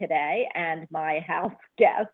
Today and my house guest.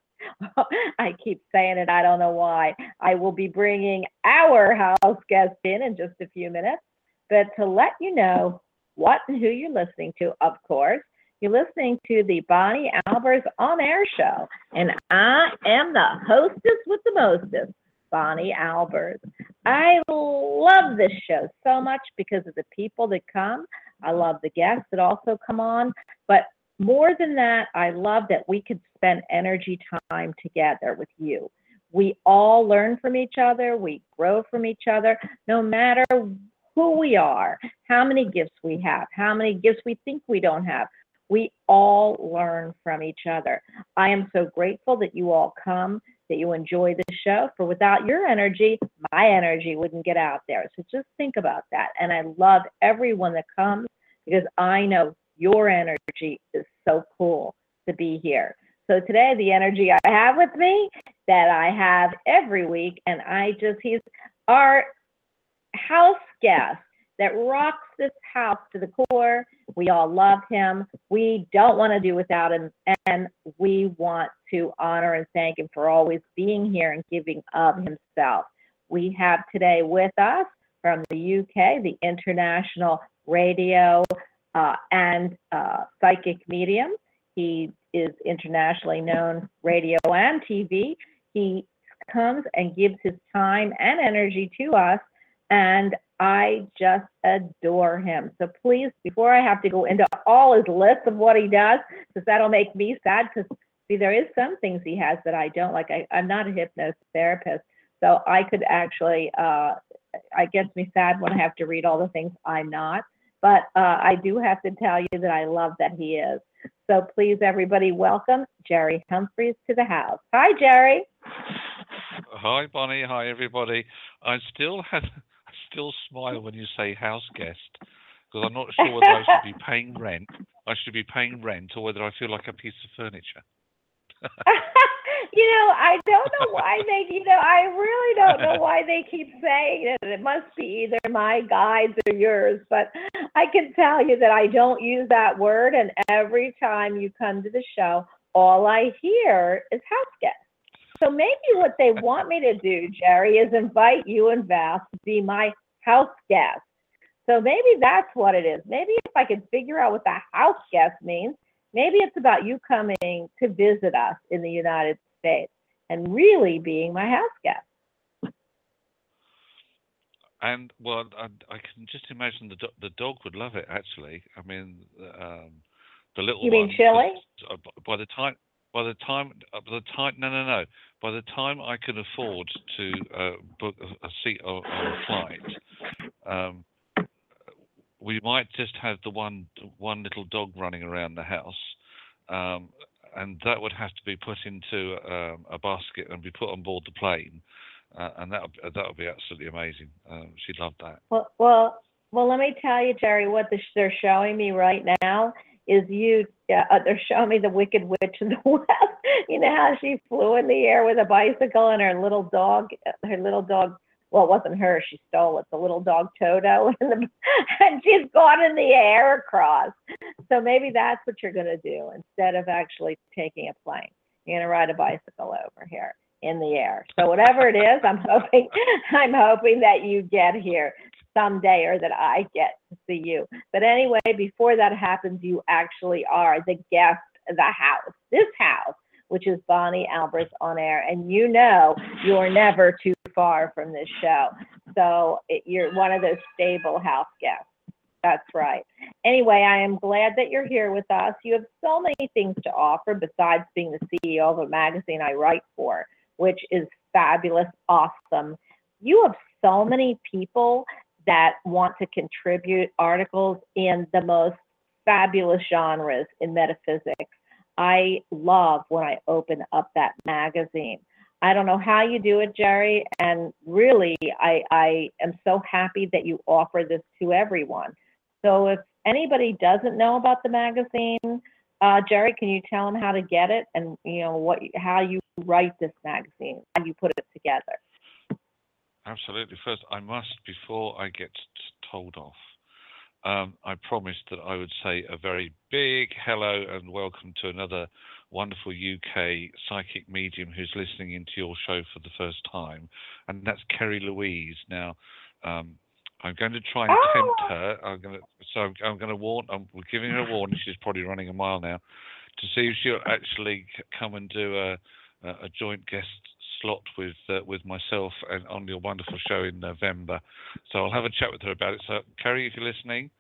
I keep saying it, I don't know why. I will be bringing our house guest in in just a few minutes. But to let you know what and who you're listening to, of course, you're listening to the Bonnie Albers on air show. And I am the hostess with the mostest, Bonnie Albers. I love this show so much because of the people that come. I love the guests that also come on. But more than that, I love that we could spend energy time together with you. We all learn from each other, we grow from each other, no matter who we are, how many gifts we have, how many gifts we think we don't have. We all learn from each other. I am so grateful that you all come, that you enjoy the show. For without your energy, my energy wouldn't get out there. So just think about that. And I love everyone that comes because I know your energy is so cool to be here. So today, the energy I have with me that I have every week, and I just, he's our house guest that rocks this house to the core. We all love him. We don't want to do without him, and we want to honor and thank him for always being here and giving of himself. We have today with us from the UK, the International Radio uh, and uh, Psychic Medium. He is internationally known radio and TV. He comes and gives his time and energy to us, and I just adore him. So please, before I have to go into all his list of what he does, because that'll make me sad, because see, there is some things he has that I don't like. I, I'm not a hypnotherapist, so I could actually, uh, I gets me sad when I have to read all the things I'm not. But uh, I do have to tell you that I love that he is. So please, everybody, welcome Jerry Humphreys to the house. Hi, Jerry. Hi, Bonnie. Hi, everybody. I still have, I still smile when you say house guest because I'm not sure whether I should be paying rent. I should be paying rent, or whether I feel like a piece of furniture. you know, I don't know why they, you know, I really don't know why they keep saying it. It must be either my guides or yours, but I can tell you that I don't use that word. And every time you come to the show, all I hear is house guest. So maybe what they want me to do, Jerry, is invite you and Val to be my house guest. So maybe that's what it is. Maybe if I could figure out what the house guest means, maybe it's about you coming to visit us in the United States and really being my house guest. And well, I, I can just imagine the do- the dog would love it. Actually, I mean, um, the little You mean one, Chili? uh, By the time, by the time, uh, by the time, no, no, no. By the time I can afford to uh, book a, a seat on, on a flight, um, we might just have the one one little dog running around the house, um, and that would have to be put into um, a basket and be put on board the plane, uh, and that that would be absolutely amazing. Um, she'd love that. Well, well, well. Let me tell you, Jerry, what the, they're showing me right now is you. Uh, they're showing me the Wicked Witch in the West. You know how she flew in the air with a bicycle and her little dog, her little dog. Well, it wasn't her. She stole it. The little dog Toto, and, the, and she's gone in the air across. So maybe that's what you're going to do instead of actually taking a plane. You're going to ride a bicycle over here in the air. So whatever it is, I'm hoping I'm hoping that you get here someday or that I get to see you. But anyway, before that happens, you actually are the guest of the house, this house, which is Bonnie Albers on air. And you know you're never too far from this show. So it, you're one of those stable house guests. That's right. Anyway, I am glad that you're here with us. You have so many things to offer besides being the CEO of a magazine I write for, which is fabulous, awesome. You have so many people that want to contribute articles in the most fabulous genres in metaphysics. I love when I open up that magazine. I don't know how you do it, Jerry, and really, I, I am so happy that you offer this to everyone. So if anybody doesn't know about the magazine, uh, Jerry, can you tell them how to get it and you know what, how you write this magazine, how you put it together? Absolutely. First, I must, before I get told off, um, I promised that I would say a very big hello and welcome to another wonderful UK psychic medium who's listening into your show for the first time, and that's Kerry Louise. Now, um, I'm going to try and tempt Oh. her. I'm going to, so I'm, I'm going to warn. I'm giving her a warning. She's probably running a mile now, to see if she'll actually come and do a, a, a joint guest slot with uh, with myself and on your wonderful show in November. So I'll have a chat with her about it. So Kerry, if you're listening,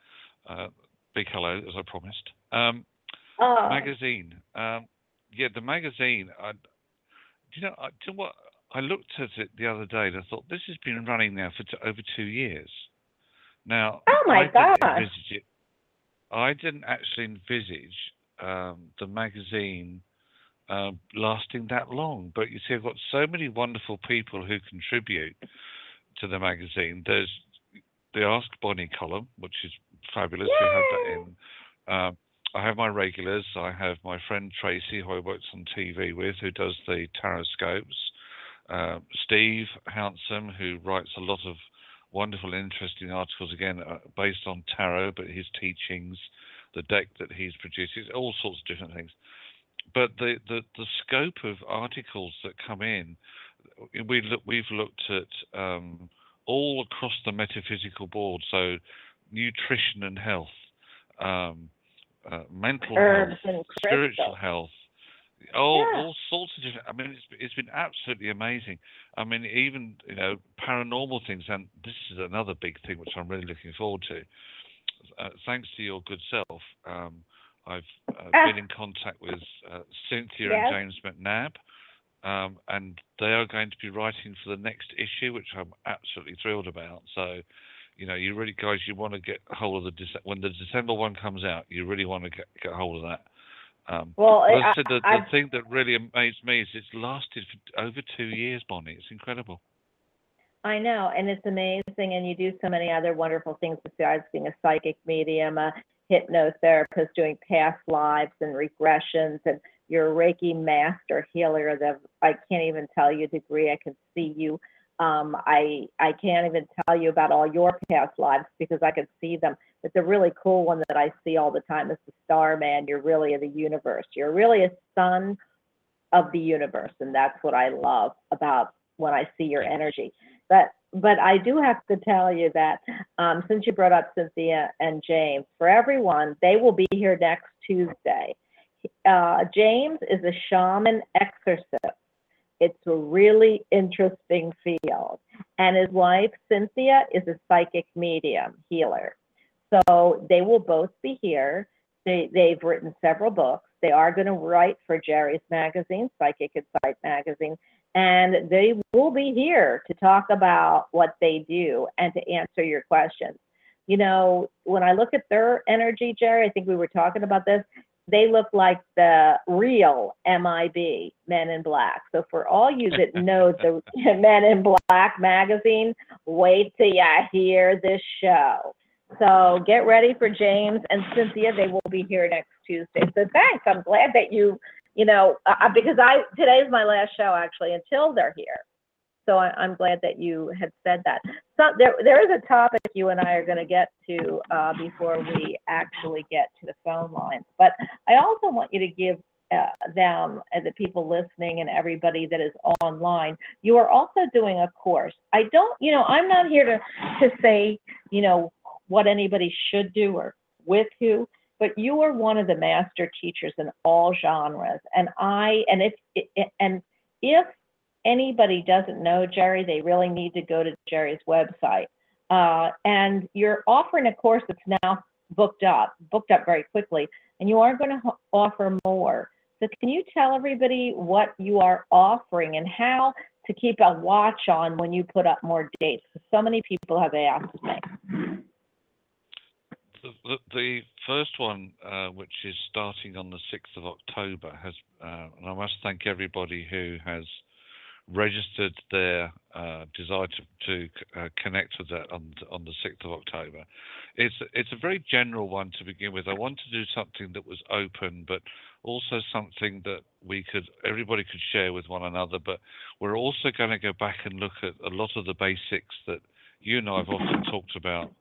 uh, big hello as I promised. Um, Oh, magazine. Um, yeah, the magazine. I, do you know? I, do you know what? I looked at it the other day and I thought this has been running now for t- over two years. Now, Oh, my I it. I didn't actually envisage um, the magazine um, lasting that long. But you see, I've got so many wonderful people who contribute to the magazine. There's the Ask Bonnie column, which is fabulous. We have that in. Um, I have my regulars. I have my friend Tracy, who I worked on TV with, who does the tarot scopes. Uh, Steve Hounsome, who writes a lot of wonderful, interesting articles, again, uh, based on tarot, but his teachings, the deck that he's produced, all sorts of different things. But the, the, the scope of articles that come in, we look, we've looked at um, all across the metaphysical board, so nutrition and health, um, uh, mental Herbs health, and spiritual health, all Yeah. all sorts of different. I mean, it's it's been absolutely amazing. I mean, even you know paranormal things, and this is another big thing which I'm really looking forward to. Uh, thanks to your good self, um, I've uh, Ah. been in contact with uh, Cynthia Yes. and James McNabb, um, and they are going to be writing for the next issue, which I'm absolutely thrilled about. So, you know, you really guys, you want to get hold of the Dece- when the December one comes out, you really want to get get hold of that. Um, Well, I- the, I- the thing that really amazed me is it's lasted for over two years, Bonnie. It's incredible. I know, and it's amazing, and you do so many other wonderful things besides being a psychic medium, a hypnotherapist, doing past lives and regressions, and you're a Reiki master healer. That I can't even tell you degree. I can see you. Um, I I can't even tell you about all your past lives because I can see them. But the really cool one that I see all the time is the star man. You're really the universe. You're really a son of the universe, and that's what I love about when I see your energy. But but I do have to tell you that um, since you brought up Cynthia and James, for everyone, they will be here next Tuesday. Uh, James is a shaman exorcist. It's a really interesting field. And his wife, Cynthia, is a psychic medium healer. So they will both be here. They, they've written several books. They are going to write for Jerry's magazine, Psychic Insight magazine, and they will be here to talk about what they do and to answer your questions. You know, when I look at their energy, Jerry, I think we were talking about this. They look like the real MIB, Men in Black. So for all you that know the Men in Black magazine, wait till you hear this show. So get ready for James and Cynthia. They will be here next Tuesday. So thanks. I'm glad that you, you know, uh, because I today is my last show actually until they're here. So I, I'm glad that you had said that. So there, there is a topic you and I are going to get to uh, before we actually get to the phone lines. But I also want you to give uh, them and the people listening and everybody that is online. You are also doing a course. I don't, you know, I'm not here to to say, you know, what anybody should do or with who, but you are one of the master teachers in all genres. And I, and if, and if anybody doesn't know Jerry, they really need to go to Jerry's website. Uh, and you're offering a course that's now booked up, booked up very quickly, and you are going to offer more. So can you tell everybody what you are offering and how to keep a watch on when you put up more dates? So many people have asked me. The, the, the first one, uh, which is starting on the 6th of October, has, uh, and I must thank everybody who has registered their uh, desire to, to uh, connect with that on, on the 6th of October. It's, it's a very general one to begin with. I want to do something that was open, but also something that we could, everybody could share with one another. But we're also going to go back and look at a lot of the basics that you and I have often talked about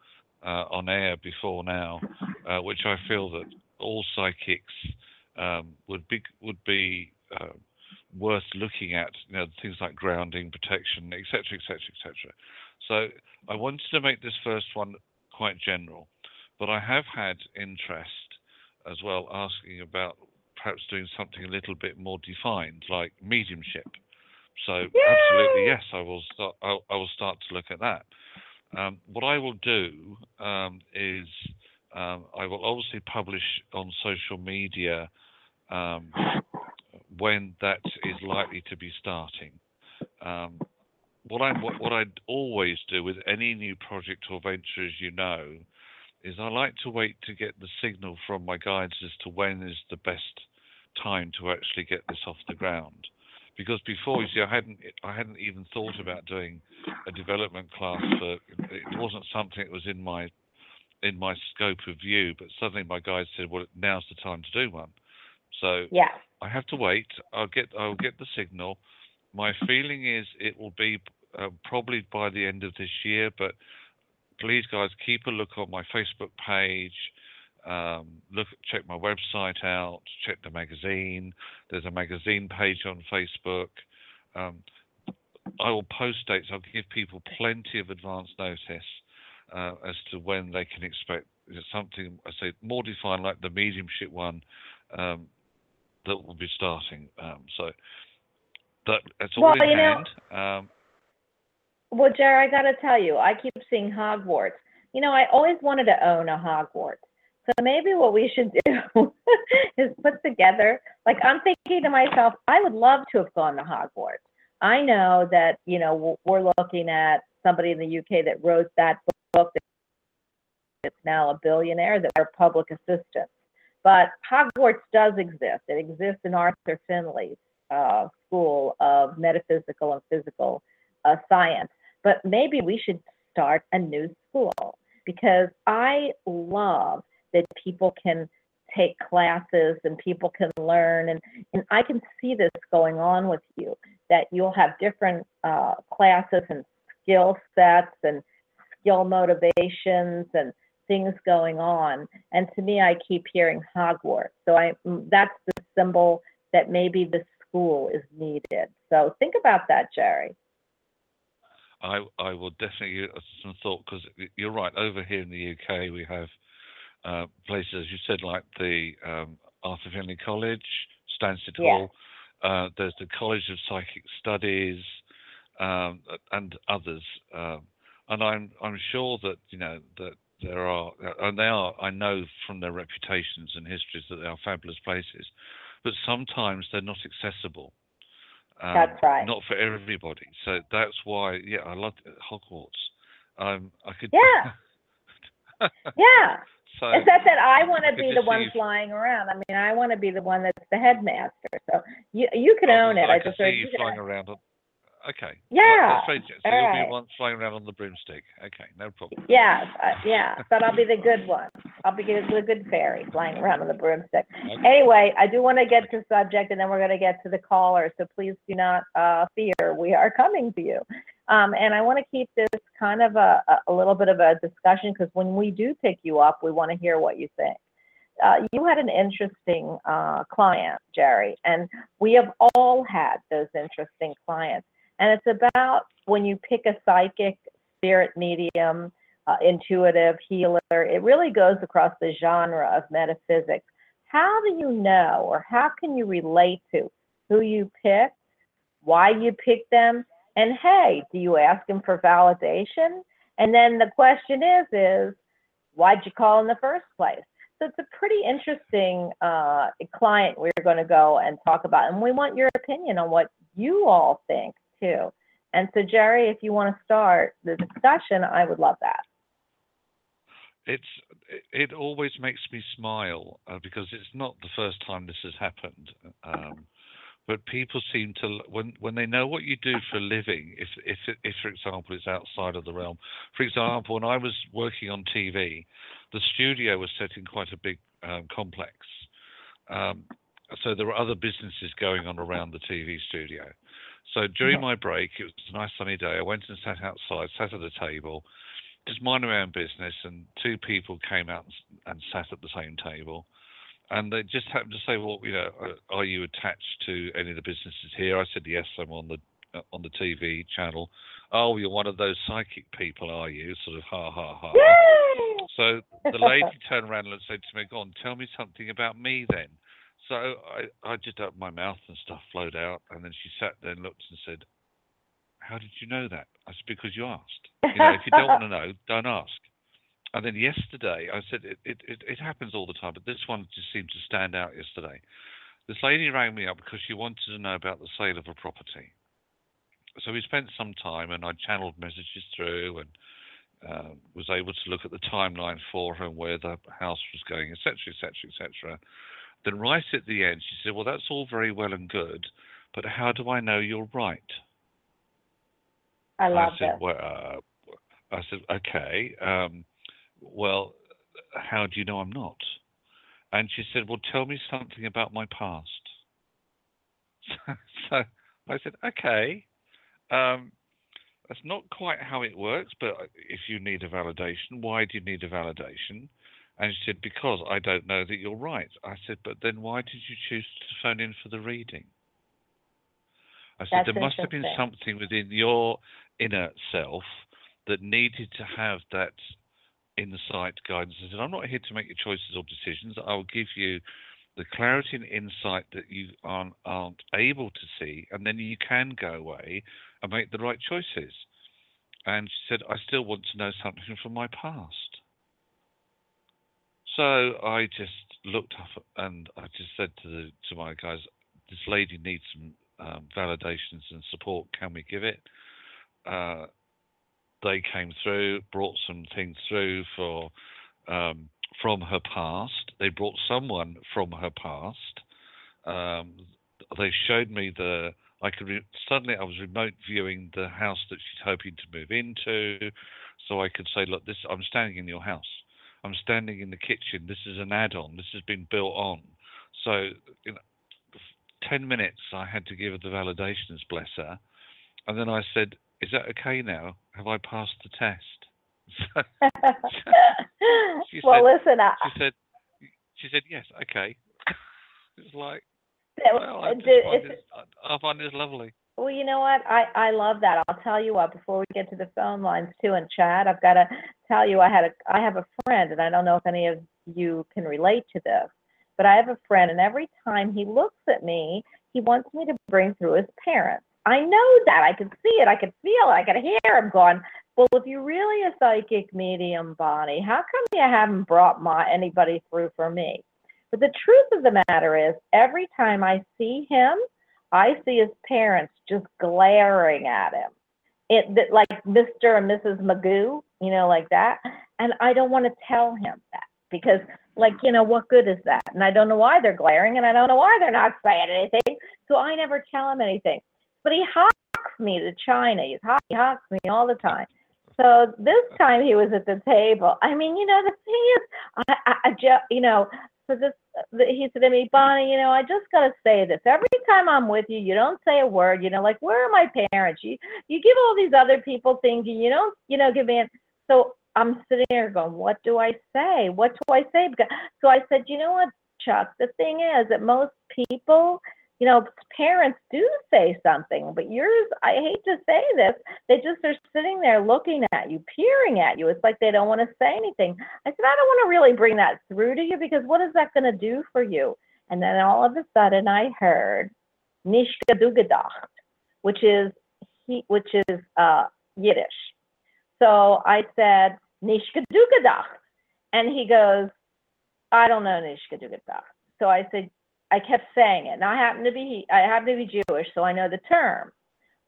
uh, on air before now, uh, which I feel that all psychics um, would be would be uh, worth looking at. You know, things like grounding, protection, etc., etc., etc. So I wanted to make this first one quite general, but I have had interest as well asking about perhaps doing something a little bit more defined, like mediumship. So absolutely yes, I will start. I, I will start to look at that. Um, what I will do um, is um, I will obviously publish on social media um, when that is likely to be starting. Um, what I what, what I'd always do with any new project or venture, as you know, is I like to wait to get the signal from my guides as to when is the best time to actually get this off the ground. Because before, you see, I hadn't I hadn't even thought about doing a development class for. It wasn't something that was in my in my scope of view. But suddenly, my guide said, "Well, now's the time to do one." So Yeah. I have to wait. I'll get I'll get the signal. My feeling is it will be uh, probably by the end of this year. But please, guys, keep a look on my Facebook page. Um, look, check my website out. Check the magazine. There's a magazine page on Facebook. Um, I will post dates. I'll give people plenty of advance notice uh, as to when they can expect something. I say more defined, like the mediumship one. Um, that will be starting. Um, so that it's all Well, in you know- hand. um, Well, Jerry, I got to tell you, I keep seeing Hogwarts. You know, I always wanted to own a Hogwarts. So maybe what we should do is put together, like, I'm thinking to myself, I would love to have gone to Hogwarts. I know that, you know, we're looking at somebody in the UK that wrote that book that's now a billionaire, that are public assistants. But Hogwarts does exist. It exists in Arthur Findlay's uh, School of Metaphysical and Physical uh, Science but maybe we should start a new school because I love that people can take classes and people can learn and, and I can see this going on with you that you'll have different uh, classes and skill sets and skill motivations and things going on and to me I keep hearing Hogwarts so I mm, that's the symbol that maybe the school is needed so think about that Jerry I I will definitely give some thought because you're right. Over here in the UK, we have uh, places, as you said, like the um, Arthur Findlay College, Stansted Yeah. Hall. Uh, there's the College of Psychic Studies, um, and others. Um, and I'm I'm sure that you know that there are, and they are. I know from their reputations and histories that they are fabulous places, but sometimes they're not accessible. Um, That's right. Not for everybody. So that's why, yeah, I love Hogwarts. Um, I could. Yeah. yeah so It's not that I want to be the one flying around. I mean, I want to be the one that's the headmaster. So you you can I own it. I I just see you flying around. Okay. Yeah, very, so you'll be one flying around on the broomstick. Okay, no problem. Yes, uh, yeah, but I'll be the good one. I'll be the good fairy flying around on the broomstick. Okay. Anyway, I do want to get to subject, and then we're going to get to the caller. So please do not uh, fear. We are coming to you. Um, and I want to keep this kind of a, a- a little bit of a discussion because when we do pick you up, we want to hear what you think. Uh, you had an interesting uh, client, Jerry, and we have all had those interesting clients. And it's about when you pick a psychic, spirit medium, uh, intuitive, healer, it really goes across the genre of metaphysics. How do you know, or how can you relate to who you pick, why you pick them, and hey, do you ask them for validation? And then the question is, is why'd you call in the first place? So it's a pretty interesting uh, client we're going to go and talk about, and we want your opinion on what you all think too. And so, Jerry, if you want to start the discussion, I would love that. It's it, always makes me smile uh, because it's not the first time this has happened. Um, but people seem to when when they know what you do for a living. If if if for example it's outside of the realm. For example, when I was working on TV, the studio was set in quite a big um, complex. Um, so there were other businesses going on around the TV studio. So during my break, it was a nice sunny day. I went and sat outside, sat at a table, just minding my own business, and two people came out and, sat at the same table, and they just happened to say, "Well, you know, uh, are you attached to any of the businesses here?" I said, "Yes, I'm on the uh, on the TV channel." Oh, you're one of those psychic people, are you? Sort of ha ha ha. So the lady turned around and said to me, "Go on, tell me something about me then." So I, I just opened my mouth and stuff flowed out, and then she sat there and looked and said, "How did you know that?" I said, "Because you asked. You know, if you don't want to know, don't ask." And then yesterday, I said it, it, it, it happens all the time, but this one just seemed to stand out yesterday. This lady rang me up because she wanted to know about the sale of a property. So we spent some time, and I channeled messages through, and uh, was able to look at the timeline for her and where the house was going, etc., etc., etc. Then right at the end, she said, "Well, that's all very well and good, but how do I know you're right?" I love I said, well, uh, I said, okay. Um, well, how do you know I'm not? And she said, well, tell me something about my past. so I said, okay. Um, that's not quite how it works, but if you need a validation, why do you need a validation? And she said, because I don't know that you're right. I said, but then why did you choose to phone in for the reading? I said, That's there must have been something within your inner self that needed to have that insight guidance. I said, I'm not here to make your choices or decisions. I'll give you the clarity and insight that you aren't, aren't able to see, and then you can go away and make the right choices. And she said, I still want to know something from my past. So I just looked up and I just said to the to my guys, this lady needs some um, validations and support. Can we give it? Uh, they came through, brought some things through for um, from her past. They brought someone from her past. Um, they showed me the. I could re- suddenly I was remote viewing the house that she's hoping to move into, so I could say, look, this I'm standing in your house. I'm standing in the kitchen. This is an add-on. This has been built on. So, you know, ten minutes I had to give her the validations, bless her, and then I said, "Is that okay now? Have I passed the test?" So well, said- listen, I, she said, "She said yes, okay." it's like, that- well, I, just find this, I, I find this lovely. Well, you know what? I, I love that. I'll tell you what, before we get to the phone lines too and chat, I've got to tell you I had a I have a friend and I don't know if any of you can relate to this, but I have a friend and every time he looks at me, he wants me to bring through his parents. I know that. I can see it. I can feel it. I can hear him going, Well, if you're really a psychic medium, Bonnie, how come you haven't brought my anybody through for me? But the truth of the matter is every time I see him, I see his parents just glaring at him. It that like Mr. and Mrs. Magoo, you know, like that. And I don't want to tell him that because, like, you know, what good is that? And I don't know why they're glaring, and I don't know why they're not saying anything. So I never tell him anything. But he hawks me to China. He hawks me all the time. So this time he was at the table. I mean, you know, the thing is, I, I, I just, you know, so this, the- he said to me, Bonnie, you know, I just got to say this. Every time I'm with you, you don't say a word. You know, like, where are my parents? You, you give all these other people things, and you don't, you know, give in. So I'm sitting there going, what do I say? What do I say? So I said, you know what, Chuck? The thing is that most people, you know, parents do say something, but yours, I hate to say this, they just are sitting there looking at you, peering at you. It's like they don't want to say anything. I said, I don't want to really bring that through to you because what is that going to do for you? And then all of a sudden I heard Nishka Dugadacht, which is which is uh, Yiddish. So I said Nishka Dugadacht, and he goes, I don't know Nishka Dugadacht. So I said, I kept saying it. Now I happen to be I happen to be Jewish, so I know the term.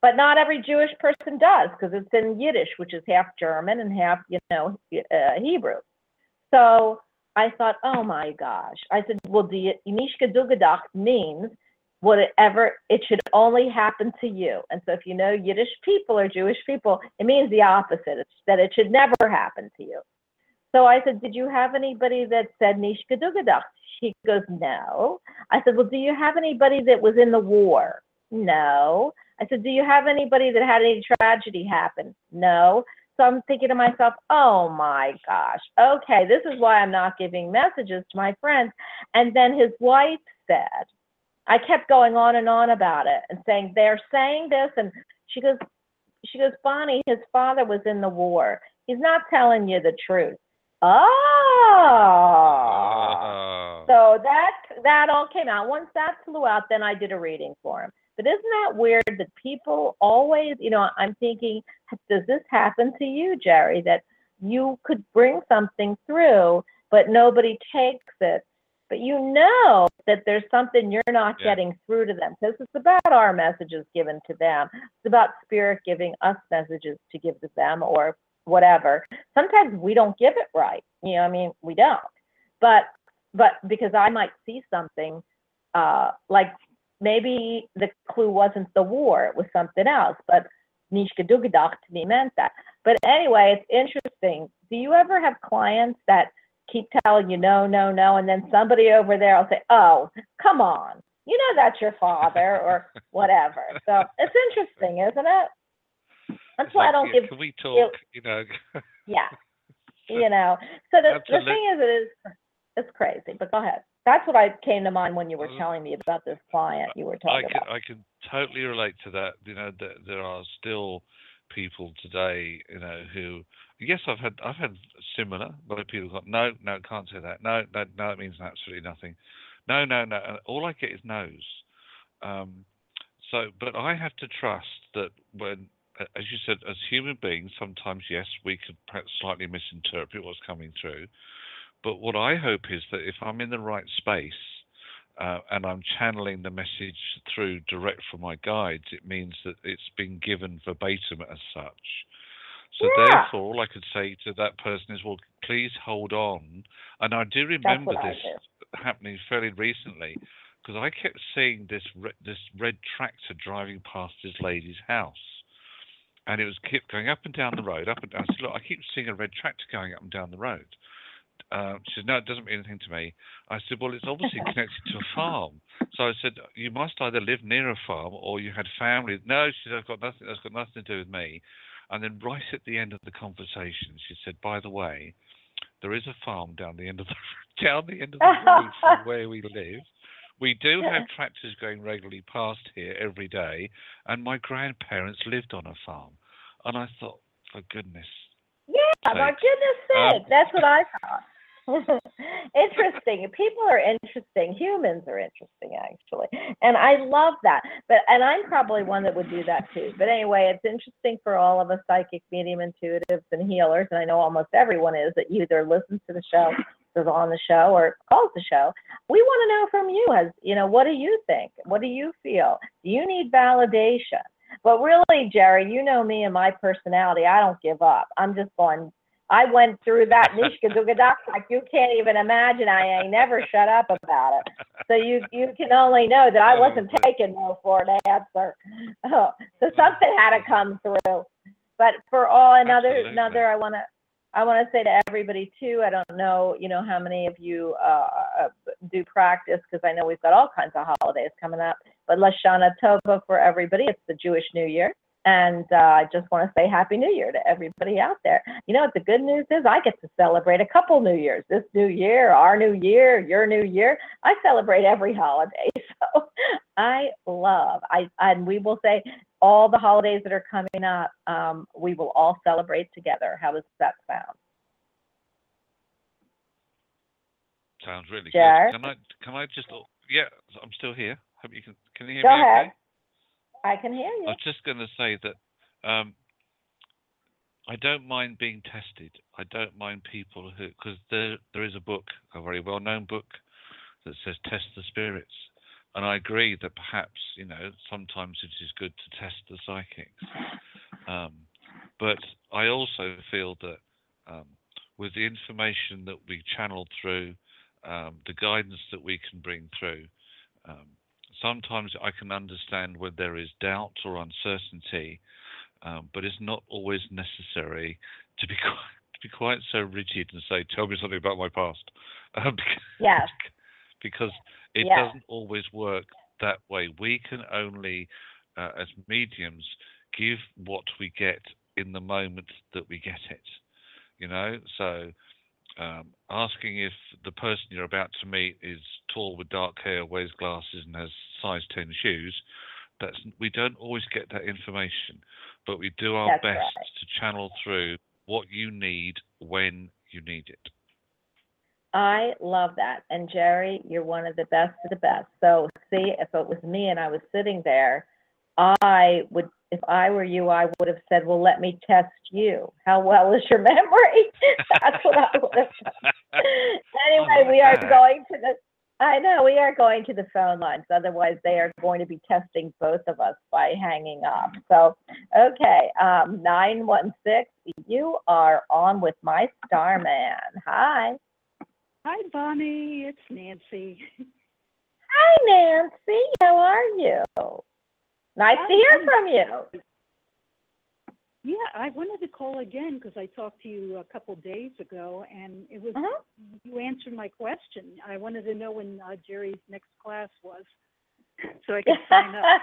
But not every Jewish person does because it's in Yiddish, which is half German and half, you know, uh, Hebrew. So I thought, oh my gosh. I said, well, the Nishka Dugadach means whatever, it should only happen to you. And so if you know Yiddish people or Jewish people, it means the opposite. It's that it should never happen to you. So I said, did you have anybody that said Nishka Dugadach? She goes, no. I said, well, do you have anybody that was in the war? No. I said, do you have anybody that had any tragedy happen? No. So I'm thinking to myself, oh my gosh, okay, this is why I'm not giving messages to my friends. And then his wife said, I kept going on and on about it and saying, they're saying this. And she goes, she goes, Bonnie, his father was in the war. He's not telling you the truth. Oh. So that that all came out. Once that flew out, then I did a reading for him. But isn't that weird that people always, you know, I'm thinking, does this happen to you, Jerry? That you could bring something through, but nobody takes it. But you know that there's something you're not Yeah. getting through to them because it's about our messages given to them. It's about spirit giving us messages to give to them or whatever. Sometimes we don't give it right. You know, I mean, we don't. But but because I might see something, uh, like maybe the clue wasn't the war, it was something else, but Nishka Dugadach to me meant that. But anyway, it's interesting. Do you ever have clients that keep telling you no, no, no, and then somebody over there will say, oh, come on, you know that's your father or whatever. So it's interesting, isn't it? That's It's why I don't yeah, give Can we talk? You know. yeah. You know, so the, the thing is, it is, it's crazy, but go ahead. That's what I came to mind when you were Uh, telling me about this client you were I talking can about. I can totally relate to that. You know, there, there are still people today, you know, who yes, I've had I've had similar where people go, no, no, can't say that. No, no, no, means absolutely nothing. No, no, no. and All I get is no's. Um, so, but I have to trust that when, as you said, as human beings, sometimes yes, we could perhaps slightly misinterpret what's coming through. But what I hope is that if I'm in the right space uh, and I'm channeling the message through direct from my guides, it means that it's been given verbatim as such. So Yeah. therefore, all I could say to that person is, well, please hold on. And I do remember this do. happening fairly recently because I kept seeing this re- this red tractor driving past this lady's house, and it was kept going up and down the road, up and down. I said, look, I keep seeing a red tractor going up and down the road. Uh, she said, no, it doesn't mean anything to me. I said, well, it's obviously connected to a farm. So I said, you must either live near a farm or you had family. No, she said, I've got nothing. That's got nothing to do with me. And then right at the end of the conversation, she said, by the way, there is a farm down the end of the down the end of the road from where we live. We do have tractors going regularly past here every day, and my grandparents lived on a farm. And I thought, for goodness, Yeah, my goodness Um, sake, that's what I thought. interesting. People are interesting. Humans are interesting, actually, and I love that. But and I'm probably one that would do that too. But anyway, it's interesting for all of us psychic, medium, intuitives, and healers, and I know almost everyone is that either listens to the show, is on the show, or calls the show. We want to know from you, as you know, what do you think? What do you feel? Do you need validation? But really, Jerry, you know me and my personality. I don't give up. I'm just going. I went through that Nishka Dugadak like you can't even imagine. I ain't never shut up about it. So you you can only know that I wasn't taking no for an answer. Oh, so something had to come through. But for all another Absolutely. another, I want to I want to say to everybody too. I don't know, you know, how many of you uh, uh, do practice because I know we've got all kinds of holidays coming up. But Lashana Tova for everybody. It's the Jewish New Year. And uh, I just want to say Happy New Year to everybody out there. You know what the good news is? I get to celebrate a couple New Years. This New Year, our New Year, your New Year. I celebrate every holiday. So I love. I and we will say all the holidays that are coming up. Um, we will all celebrate together. How does that sound? sounds really Jared? good. Can I can I just yeah, I'm still here. Hope you can can you hear Go me ahead. okay? I can hear you. I was just going to say that um, I don't mind being tested. I don't mind people who, because there there is a book, a very well known book, that says test the spirits, and I agree that perhaps you know sometimes it is good to test the psychics, um, but I also feel that um, with the information that we channel through, um, the guidance that we can bring through. Sometimes I can understand when there is doubt or uncertainty, um, but it's not always necessary to be quite, to be quite so rigid and say, "Tell me something about my past," um, Yes. because it Yes. doesn't always work that way. We can only, uh, as mediums, give what we get in the moment that we get it. You know, so um, asking if the person you're about to meet is tall with dark hair, wears glasses, and has size 10 shoes, that's we don't always get that information, but we do our That's best right. to channel through what you need when you need it. I love that. And Jerry, you're one of the best of the best. So see, if it was me and I was sitting there, I would, if I were you, I would have said, well, let me test you. How well is your memory? That's what I would have done. Anyway, like we are that. going to the, I know, we are going to the phone lines. Otherwise, they are going to be testing both of us by hanging up. So, okay, um, 916, you are on with my star man. Hi. Hi, Bonnie. It's Nancy. Hi, Nancy. How are you? Nice to hear from you. Yeah, I wanted to call again because I talked to you a couple days ago, and it was Mhm. you answered my question. I wanted to know when uh, Jerry's next class was, so I could sign up.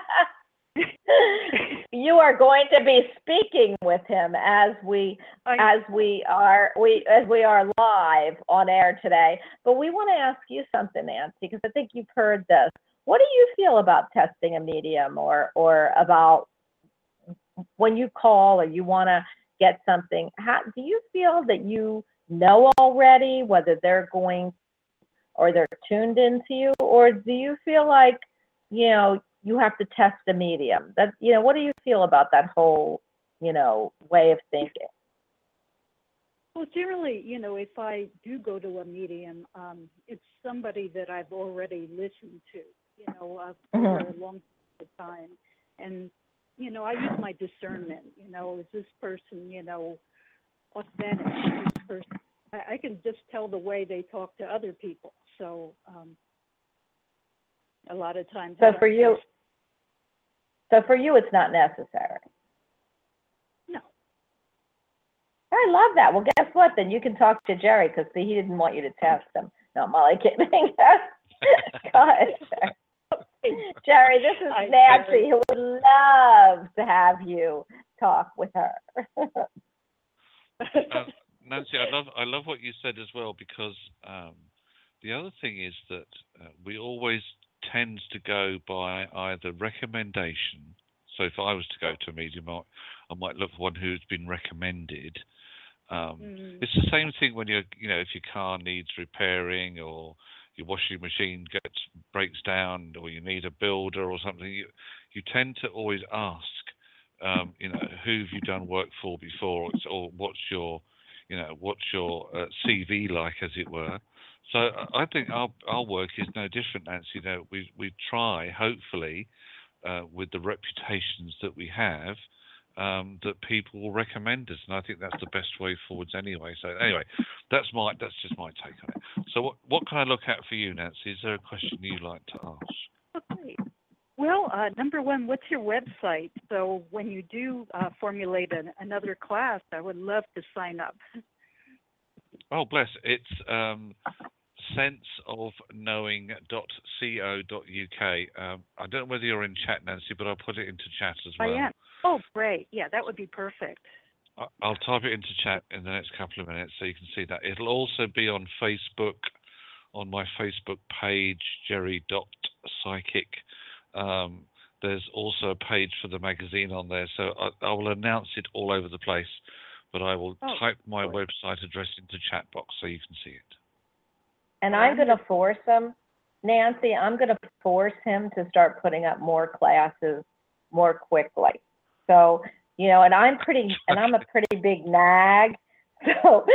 you are going to be speaking with him as we I, as we are we as we are live on air today. But we want to ask you something, Nancy, because I think you've heard this. What do you feel about testing a medium, or or about when you call or you want to get something? How do you feel that you know already whether they're going or they're tuned into you, or do you feel like you know you have to test a medium? That you know, what do you feel about that whole you know way of thinking? well, generally, you know, if I do go to a medium, um, it's somebody that I've already listened to, you know, uh, for a long time, and you know, I use my discernment. You know, is this person, you know, authentic? Is person? I, I can just tell the way they talk to other people. So, um, a lot of times. So for you, so for you, it's not necessary. no. I love that. Well, guess what? Then you can talk to Jerry because he didn't want you to test him. No, I'm only kidding. Go ahead, Jerry. Jerry, this is Hi, Nancy Jerry. who would love to have you talk with her. Uh, Nancy, I love I love what you said as well because um, the other thing is that uh, we always tend to go by either recommendation. So if I was to go to a medium, I, I might look for one who's been recommended. Um, Mm. It's the same thing when you're, you know, if your car needs repairing or your washing machine gets breaks down or you need a builder or something. You you tend to always ask, um, you know, who have you done work for before, or, what's your, you know, what's your uh, CV like, as it were. So I I think our our work is no different, Nancy. You know, we we try, hopefully, uh, with the reputations that we have, um, that people will recommend us, and I think that's the best way forwards anyway. So anyway, that's my that's just my take on it. So what what can I look at for you, Nancy? Is there a question you'd like to ask? Okay. Well, uh, number one, what's your website? So when you do uh, formulate an, another class, I would love to sign up. Oh, bless. It's um, senseofknowing.co.uk. Um, I don't know whether you're in chat, Nancy, but I'll put it into chat as well. I am. Oh, great. Yeah, that would be perfect. I- I'll type it into chat in the next couple of minutes so you can see that. It'll also be on Facebook, on my Facebook page, jerry.psychic. Um, there's also a page for the magazine on there, so I, I will announce it all over the place. But I will Oh, type my great. website address into chat box so you can see it. And I'm I'm going to force him, Nancy, I'm going to force him to start putting up more classes more quickly. So, you know, and I'm pretty, and I'm a pretty big nag. So,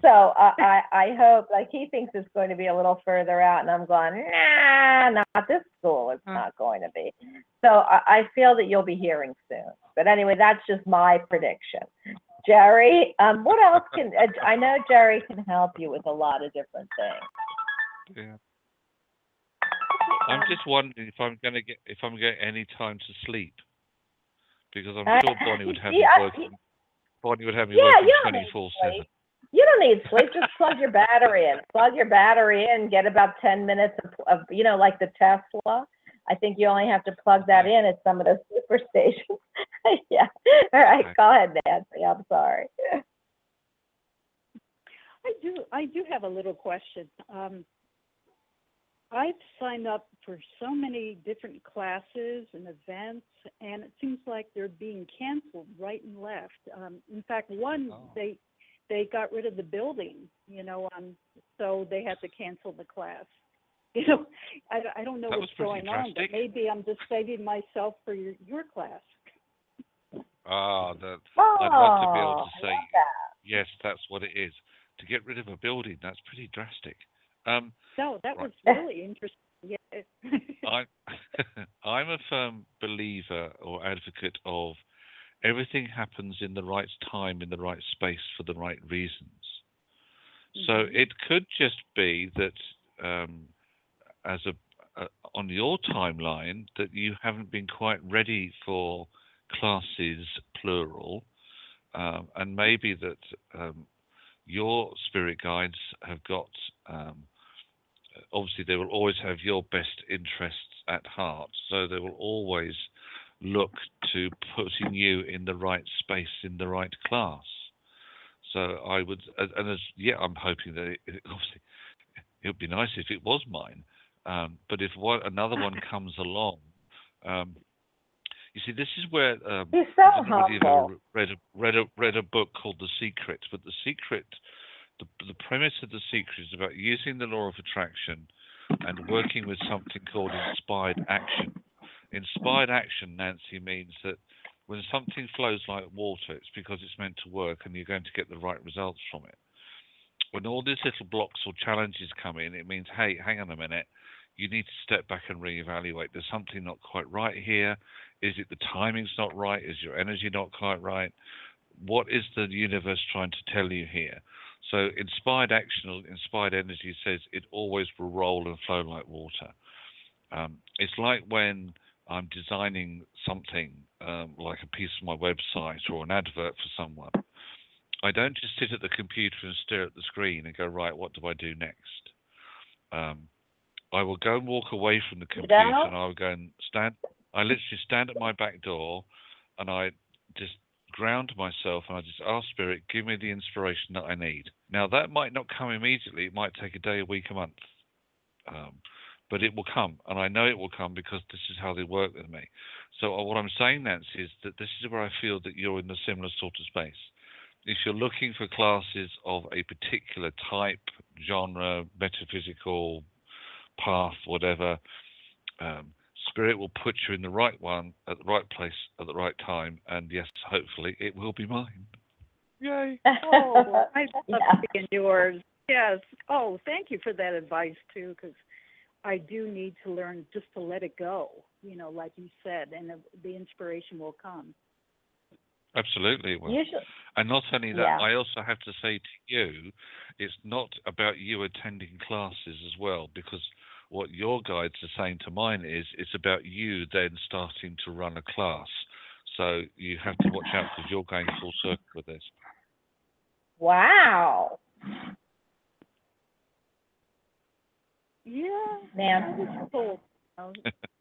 so I, I, I hope, like, he thinks it's going to be a little further out, and I'm going, nah, not this school. It's Hmm. not going to be. So I, I feel that you'll be hearing soon. But anyway, that's just my prediction. Jerry, um, what else can, uh, I know Jerry can help you with a lot of different things. Yeah. I'm just wondering if I'm going to get if I'm getting any time to sleep, because I'm Uh, sure Bonnie would have me yeah, working. Bonnie would have me Yeah, working you don't need 24 sleep. seven. You don't need sleep. Just plug your battery in. Plug your battery in. Get about 10 minutes of, of, you know, like the Tesla. I think you only have to plug that in at some of those super stations. yeah. All right. Okay. Go ahead, Nancy. I'm sorry. I do. I do have a little question. Um, I've signed up for so many different classes and events, and it seems like they're being canceled right and left. Um, in fact, one Oh. they they got rid of the building, you know, um, so they had to cancel the class. You know, I, I don't know That what's was pretty going on, but maybe I'm just saving myself for your your class. Ah, that Oh, I'd love to be able to say that. yes, that's what it is. To get rid of a building, that's pretty drastic. Um, No, that Right. was really interesting. Yeah. I'm I'm a firm believer or advocate of everything happens in the right time in the right space for the right reasons. So Mhm. it could just be that um, as a uh, on your timeline that you haven't been quite ready for classes plural, um, and maybe that um, your spirit guides have got. Um, obviously, they will always have your best interests at heart, so they will always look to putting you in the right space in the right class. So I would, and as yeah, I'm hoping that it, it- obviously it would be nice if it was mine. Um, but if one, another one comes along, um, you see, this is where um, so I don't know whether you've ever read a, read a read a book called The Secret, but The Secret, the the premise of The Secret is about using the law of attraction and working with something called inspired action. Inspired action, Nancy, means that when something flows like water, it's because it's meant to work and you're going to get the right results from it. When all these little blocks or challenges come in, it means, hey, hang on a minute, you need to step back and reevaluate. There's something not quite right here. Is it the timing's not right? Is your energy not quite right? What is the universe trying to tell you here? So, inspired action inspired energy says it always will roll and flow like water. Um, it's like when I'm designing something um, like a piece of my website or an advert for someone. I don't just sit at the computer and stare at the screen and go, right, what do I do next? Um, I will go and walk away from the computer and I will go and stand. I literally stand at my back door and I just ground myself and I just ask Spirit, give me the inspiration that I need. Now, that might not come immediately, it might take a day, a week, a month. Um, but it will come, and I know it will come because this is how they work with me. So, uh, what I'm saying, Nancy, is that this is where I feel that you're in a similar sort of space. If you're looking for classes of a particular type, genre, metaphysical path, whatever, um, Spirit will put you in the right one at the right place at the right time, and yes, hopefully, it will be mine. Yay! Oh, I love Yeah. seeing yours. Yes. Oh, thank you for that advice too, because I do need to learn just to let it go. You know, like you said, and the, the inspiration will come. Absolutely, it will. Usually, And not only that, Yeah. I also have to say to you, it's not about you attending classes as well, because what your guides are saying to mine is it's about you then starting to run a class. So you have to watch out because you're going full circle with this. wow. Yeah. I Man, was told, you know,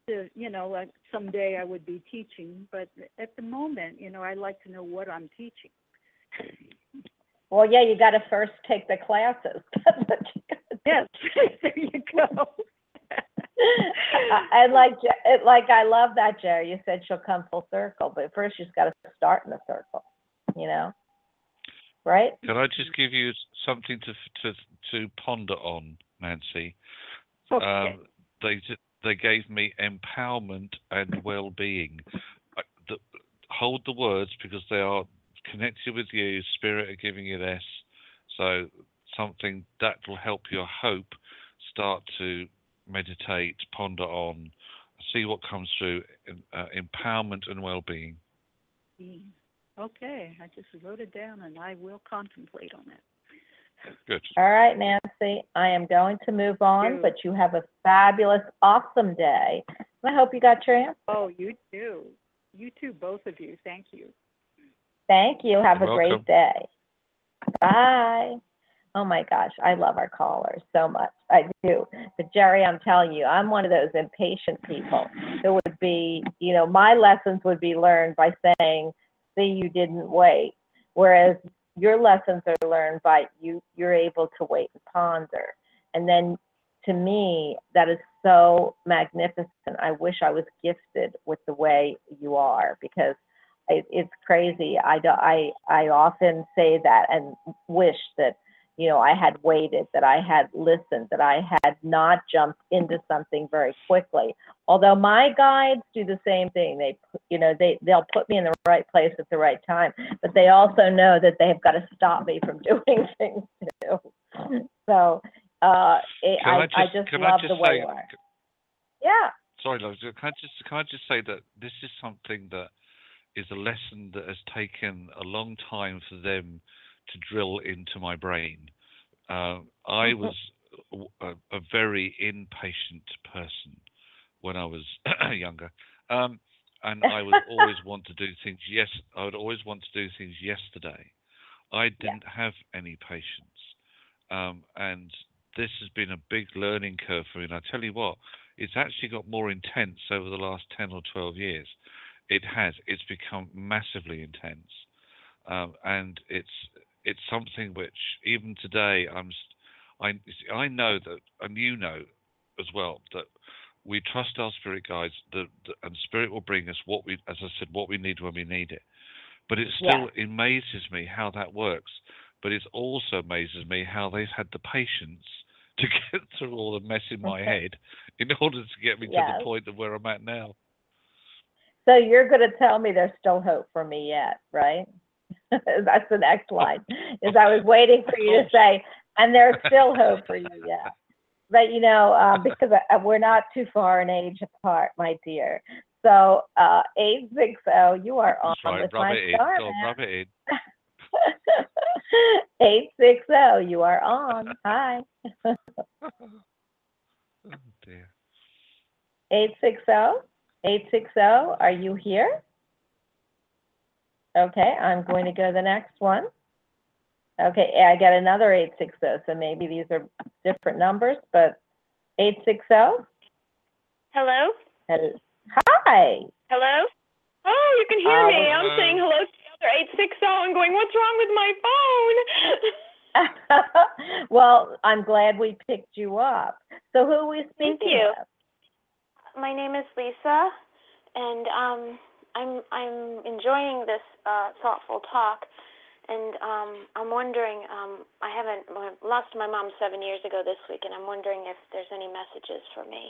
to, you know, like someday I would be teaching, but at the moment, you know, I like to know what I'm teaching. well, yeah, you got to first take the classes. That's what you gotta do. Yes, there you go. And like, it, like I love that, Jerry. You said she'll come full circle, but first she's got to start in the circle, you know? Right? Can I just give you something to to to ponder on, Nancy? Okay. Um, they they gave me empowerment and well-being. I- The, hold the words because they are connected with you. Spirit are giving you this, so something that will help your hope start to meditate, ponder on, see what comes through. Uh, empowerment and well-being. Mm. Okay, I just wrote it down and I will contemplate on it. Good. All right, Nancy, I am going to move on, you. but you have a fabulous, awesome day. I hope you got your answer. Oh, you too. You too, both of you. Thank you. Thank you. Have You're a welcome. great day. Bye. Oh my gosh, I love our callers so much. I do. But Jerry, I'm telling you, I'm one of those impatient people. It would be, you know, my lessons would be learned by saying, see, you didn't wait. Whereas your lessons are learned by you, you're able to wait and ponder. And then to me, that is so magnificent. I wish I was gifted with the way you are because it, it's crazy. I, do, I, I often say that and wish that, you know, I had waited, that I had listened, that I had not jumped into something very quickly. Although my guides do the same thing. They, you know, they, they'll put me in the right place at the right time, but they also know that they've got to stop me from doing things too. So, uh, it, I, I I just, just love I just the way say, you are. Yeah. sorry, Lois, can I just can I just say that this is something that is a lesson that has taken a long time for them to drill into my brain. Um, I was a very impatient person when I was younger, um, and I would always want to do things. Yes, I would always want to do things yesterday. I didn't have any patience, um, and this has been a big learning curve for me. And I tell you what, it's actually got more intense over the last ten or twelve years. It has. It's become massively intense, um, and it's it's something which even today I'm I I know that and you know as well that we trust our spirit guides the, the, and spirit will bring us what we as I said what we need when we need it. But it still amazes me how that works but it also amazes me how they've had the patience to get through all the mess in my head in order to get me to the point of where I'm at now. So you're going to tell me there's still hope for me yet, right? That's the next line. Is I was waiting for you to say, and there's still hope for you Yeah, But you know, uh, because uh, we're not too far in age apart, my dear. So uh, eight six zero, you are on right with my in star go on, map. rub it in Eight six zero, you are on. Hi. oh dear Eight six zero. Eight six zero. Are you here? Okay, I'm going to go to the next one. Okay, I got another eight six zero. So maybe these are different numbers, but eight six zero. Hello? Hi. Hello? Oh, you can hear me. I'm saying hello to the other 860 and going, what's wrong with my phone? well, I'm glad we picked you up. So who are we speaking Thank speaking you. with? my name is Lisa, and um, I'm I'm enjoying this uh, thoughtful talk, and um, I'm wondering. Um, I haven't I lost my mom seven years ago this week, and I'm wondering if there's any messages for me.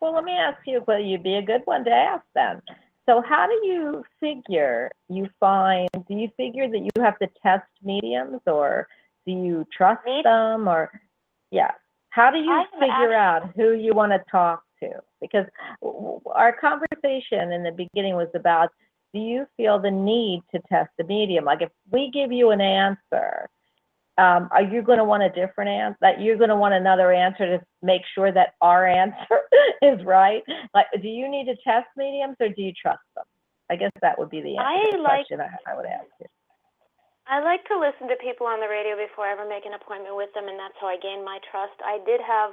Well, let me ask you, well, you'd be a good one to ask then. So how do you figure you find, do you figure that you have to test mediums or do you trust them or, yeah. How do you I figure out who you want to talk to? Because our conversation in the beginning was about, do you feel the need to test the medium? Like if we give you an answer, um, are you going to want a different answer? That you're going to want another answer to make sure that our answer is right? Like, do you need to test mediums or do you trust them? I guess that would be the answer I to the like- question I, I would ask you. I like to listen to people on the radio before I ever make an appointment with them, and that's how I gain my trust. I did have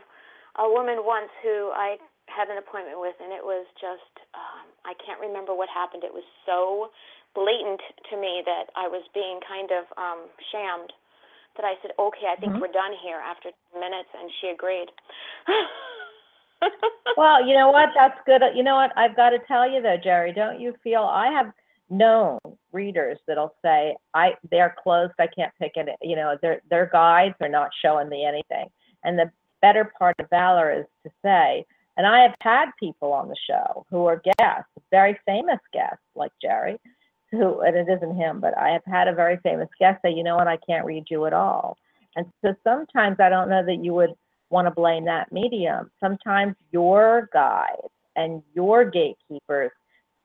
a woman once who I had an appointment with, and it was just, um, I can't remember what happened. It was so blatant to me that I was being kind of um, shammed that I said, okay, I think Mhm. we're done here after 10 minutes, and she agreed. Well, you know what? That's good. You know what? I've got to tell you though, Jerry, don't you feel I have known readers that'll say I they're closed, I can't pick it, you know, their their guides are not showing me anything. And the better part of valor is to say, and I have had people on the show who are guests, very famous guests like Jerry, who and it isn't him, but I have had a very famous guest say, you know what, I can't read you at all. And so sometimes I don't know that you would want to blame that medium. Sometimes your guides and your gatekeepers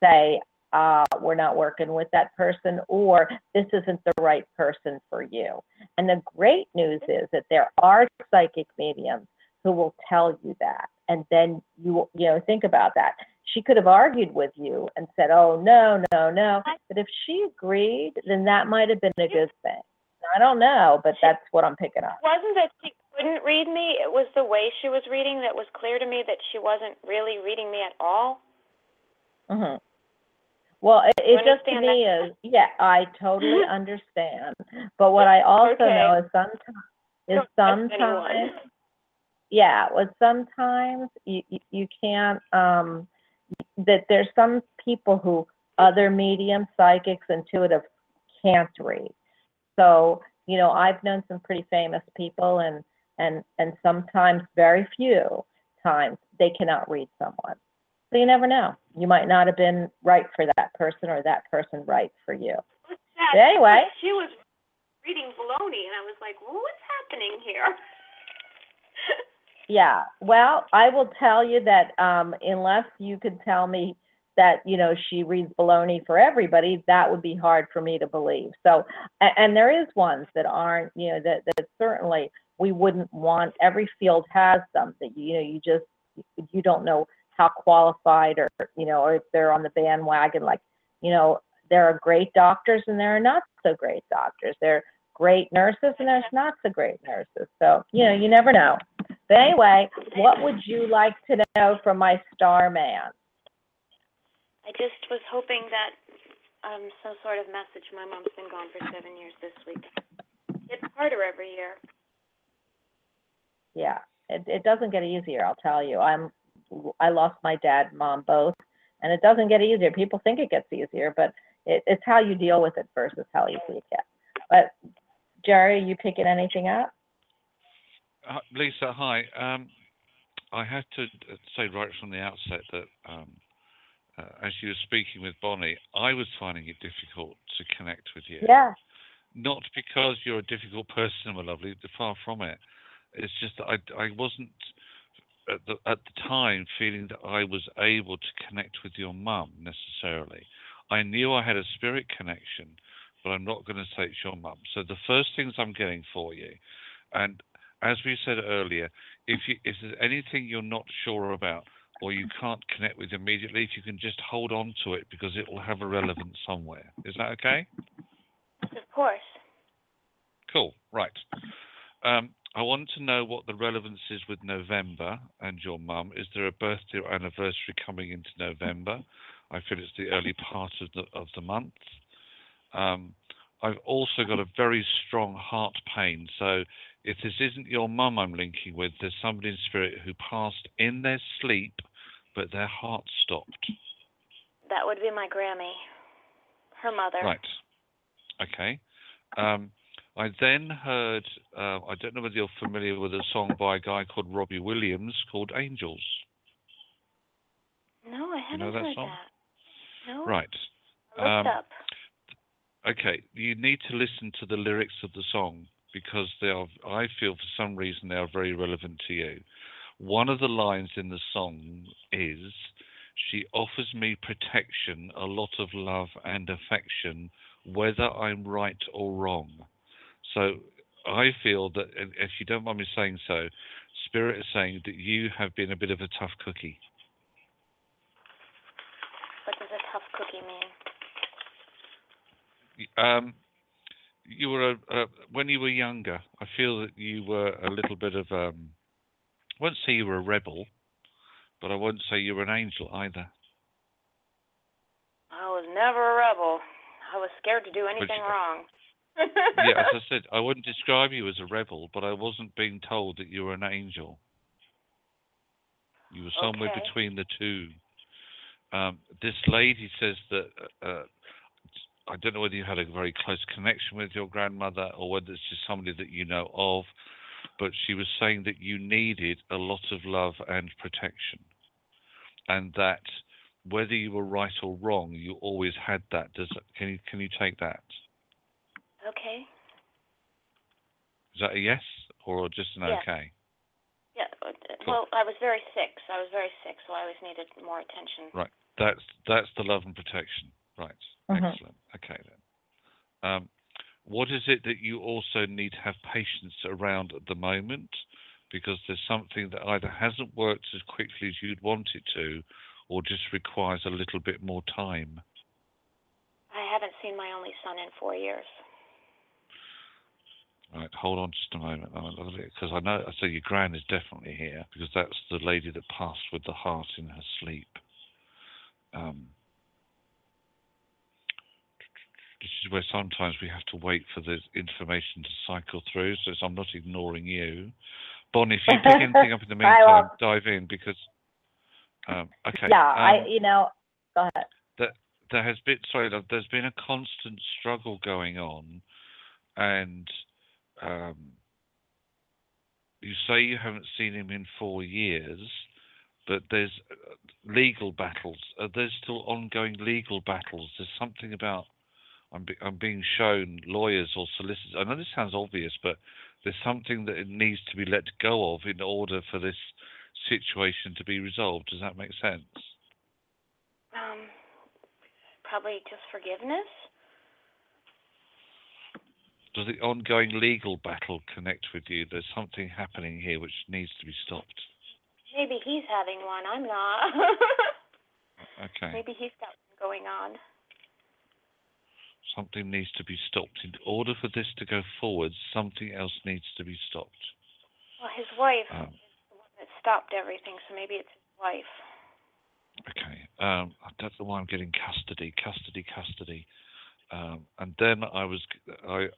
say, uh, we're not working with that person, or this isn't the right person for you. And the great news is that there are psychic mediums who will tell you that. And then you, you know, think about that. She could have argued with you and said, oh, no, no, no. But if she agreed, then that might have been a good thing. I don't know, but that's what I'm picking up. wasn't that she couldn't read me, it was the way she was reading that was clear to me that she wasn't really reading me at all. hmm Well, it, it just to me is, yeah, I totally understand. But what I also know is sometimes, is Don't trust anyone. sometimes, yeah, well, sometimes you, you, you can't, um, that there's some people who other mediums, psychics, intuitive can't read. So, you know, I've known some pretty famous people and, and, and sometimes very few times they cannot read someone. So you never know. You might not have been right for that person or that person right for you. But anyway. She was reading baloney, and I was like, well, what's happening here? Yeah, well, I will tell you that um, unless you could tell me that you know she reads baloney for everybody, that would be hard for me to believe. So, and, there is ones that aren't, you know, that that certainly we wouldn't want. Every field has something. You know, you just you don't know how qualified or you know, or if they're on the bandwagon. Like, you know, there are great doctors and there are not so great doctors. There are great nurses and there's not so great nurses. So, you know, you never know. But anyway, what would you like to know from my star man? I just was hoping that um some sort of message. My mom's been gone for seven years this week. It's harder every year. Yeah, it, it doesn't get easier, I'll tell you. I'm, I lost my dad and mom both, and it doesn't get easier. People think it gets easier, but it, it's how you deal with it versus how easy it gets. But Jerry, you picking anything up? Uh, Lisa, hi. Um, I had to uh, say right from the outset that um, uh, as you were speaking with Bonnie, I was finding it difficult to connect with you. Yeah. Not because you're a difficult person, my lovely, far from it. It's just that I, I wasn't at the, at the time feeling that I was able to connect with your mum necessarily. I knew I had a spirit connection, but I'm not going to say it's your mum. So the first things I'm getting for you, and as we said earlier, if you if there's anything you're not sure about or you can't connect with immediately, if you can just hold on to it because it will have a relevance somewhere. Is that okay? Of course. Cool. Right. Um, I want to know what the relevance is with November and your mum. Is there a birthday or anniversary coming into November? I feel it's the early part of the of the month. Um, I've also got a very strong heart pain. So if this isn't your mum I'm linking with, there's somebody in spirit who passed in their sleep, but their heart stopped. That would be my Grammy. Her mother. Right. Okay. Um, I then heard, uh, I don't know whether you're familiar with a song by a guy called Robbie Williams called Angels. No, I You know haven't that heard song? that. No. Right. Looked Um, up. Okay. You need to listen to the lyrics of the song because they are, I feel for some reason, they are very relevant to you. One of the lines in the song is, She offers me protection, a lot of love and affection, whether I'm right or wrong. So I feel that, if you don't mind me saying so, Spirit is saying that you have been a bit of a tough cookie. What does a tough cookie mean? Um, you were a, a, when you were younger. I feel that you were a little bit of um, I won't say you were a rebel, but I won't say you were an angel either. I was never a rebel. I was scared to do anything you- wrong. yeah, as I said, I wouldn't describe you as a rebel, but I wasn't being told that you were an angel. You were somewhere Okay. between the two. Um, this lady says that uh, I don't know whether you had a very close connection with your grandmother or whether it's just somebody that you know of, but she was saying that you needed a lot of love and protection, and that whether you were right or wrong, you always had that. Does can you can you take that? okay. Is that a yes or just an Yes. okay? Yeah. Cool. Well, I was very sick. So I was very sick, so I always needed more attention. Right. That's that's the love and protection. Right. Mhm. Excellent. Okay then. Um, what is it that you also need to have patience around at the moment? Because there's something that either hasn't worked as quickly as you'd want it to, or just requires a little bit more time. I haven't seen my only son in four years. Right, hold on just a moment, because I know. So your gran is definitely here because that's the lady that passed with the heart in her sleep. Um, this is where sometimes we have to wait for the information to cycle through. So I'm not ignoring you, Bonnie. If you pick anything up in the meantime, dive in because. Um, okay. Yeah, I, um, you know, go ahead. there has been sorry there's been a constant struggle going on and um, you say you haven't seen him in four years but there's uh, legal battles uh, there's still ongoing legal battles there's something about I'm, be, I'm being shown lawyers or solicitors I know this sounds obvious but there's something that it needs to be let go of in order for this situation to be resolved does that make sense Um, probably just forgiveness. Does the ongoing legal battle connect with you? There's something happening here which needs to be stopped. Maybe he's having one. I'm not. Okay. Maybe he's got one going on. Something needs to be stopped. In order for this to go forward, something else needs to be stopped. Well, his wife Um, is the one that stopped everything, so maybe it's his wife. Okay. Um, that's the one I'm getting custody, custody, custody. Um, and then I was, I,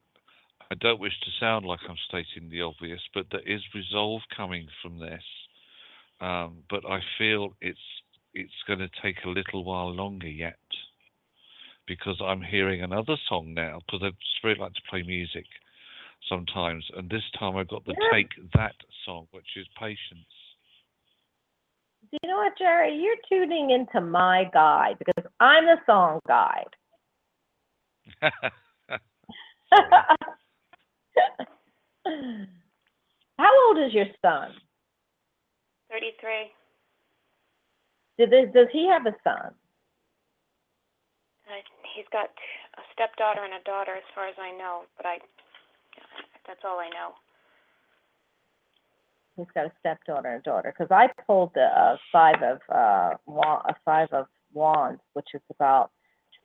I don't wish to sound like I'm stating the obvious, but there is resolve coming from this. Um, but I feel it's it's going to take a little while longer yet, because I'm hearing another song now. Because I just very like to play music sometimes, and this time I've got the Yeah. take that song, which is patience. You know what, Jerry? You're tuning into my guide because I'm the song guide. How old is your son? Thirty-three. Did this, does he have a son? Uh, he's got a stepdaughter and a daughter, as far as I know. But I, that's all I know. He's got a stepdaughter and a daughter. Because I pulled the uh, five of uh, wa- a five of wands, which is about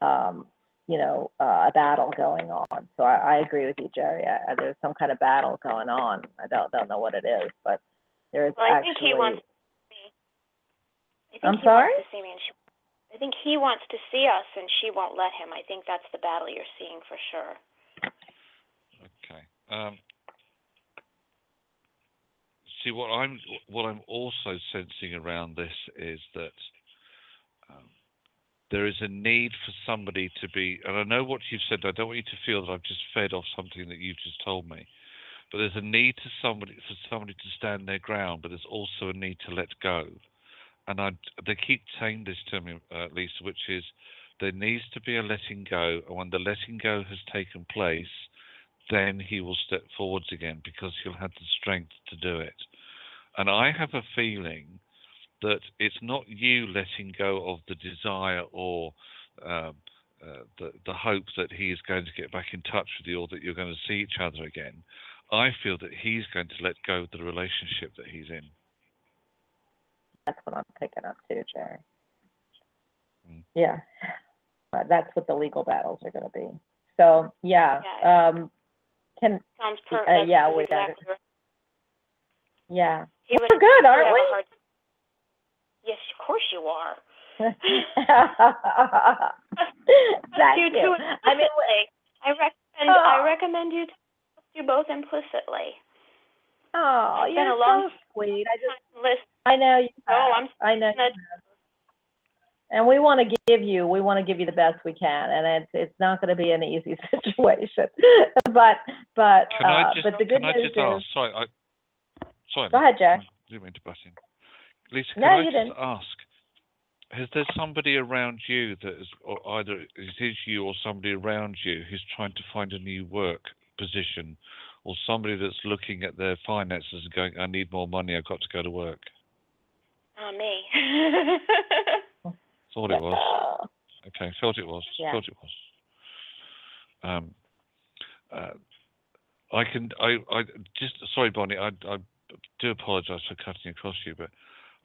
um, you know uh, a battle going on. So I, I agree with you, Jerry. I, I- there's some kind of battle going on. I don't don't know what it is, but there is Well, I actually. think he wants to see me. I think I'm he sorry? wants to see me, and she. I think he wants to see us, and she won't let him. I think that's the battle you're seeing for sure. Okay. Um, see what I'm what I'm also sensing around this is that um, there is a need for somebody to be, and I know what you've said. I don't want you to feel that I've just fed off something that you've just told me, but there's a need to somebody for somebody to stand their ground, but there's also a need to let go. And I, they keep saying this to me, uh, Lisa, which is there needs to be a letting go, and when the letting go has taken place, then he will step forwards again because he'll have the strength to do it. And I have a feeling that it's not you letting go of the desire or um, uh, the the hope that he is going to get back in touch with you or that you're going to see each other again. I feel that he's going to let go of the relationship that he's in. That's what I'm picking up too, Jerry. Mm. Yeah, Uh, that's what the legal battles are going to be. So yeah, Yeah. um, can Sounds Uh, yeah, That's we got exactly right. yeah, He would we're good, he would aren't we? hard- Yes, of course you are. Thank you you. too I mean, implicitly. I recommend Oh. I recommend you to do both implicitly. oh, It's been you're a long so sweet. I just, Listen, I know you. No, have. I'm I know. you have. And we want to give you, we want to give you the best we can, and it's it's not going to be an easy situation, but but Can I uh, just but the good can I news just is, ask? Sorry, I sorry. go ahead, Jack. I didn't mean to butt in. Lisa, can No, I you just didn't. ask? Has there somebody around you that is, or either it is you or somebody around you who's trying to find a new work position, or somebody that's looking at their finances and going, "I need more money. I've got to go to work." Not me. Thought it was. Okay, thought it was. Yeah. Thought it was. Um, uh, I can. I. I just. Sorry, Bonnie. I. I do apologise for cutting across you, but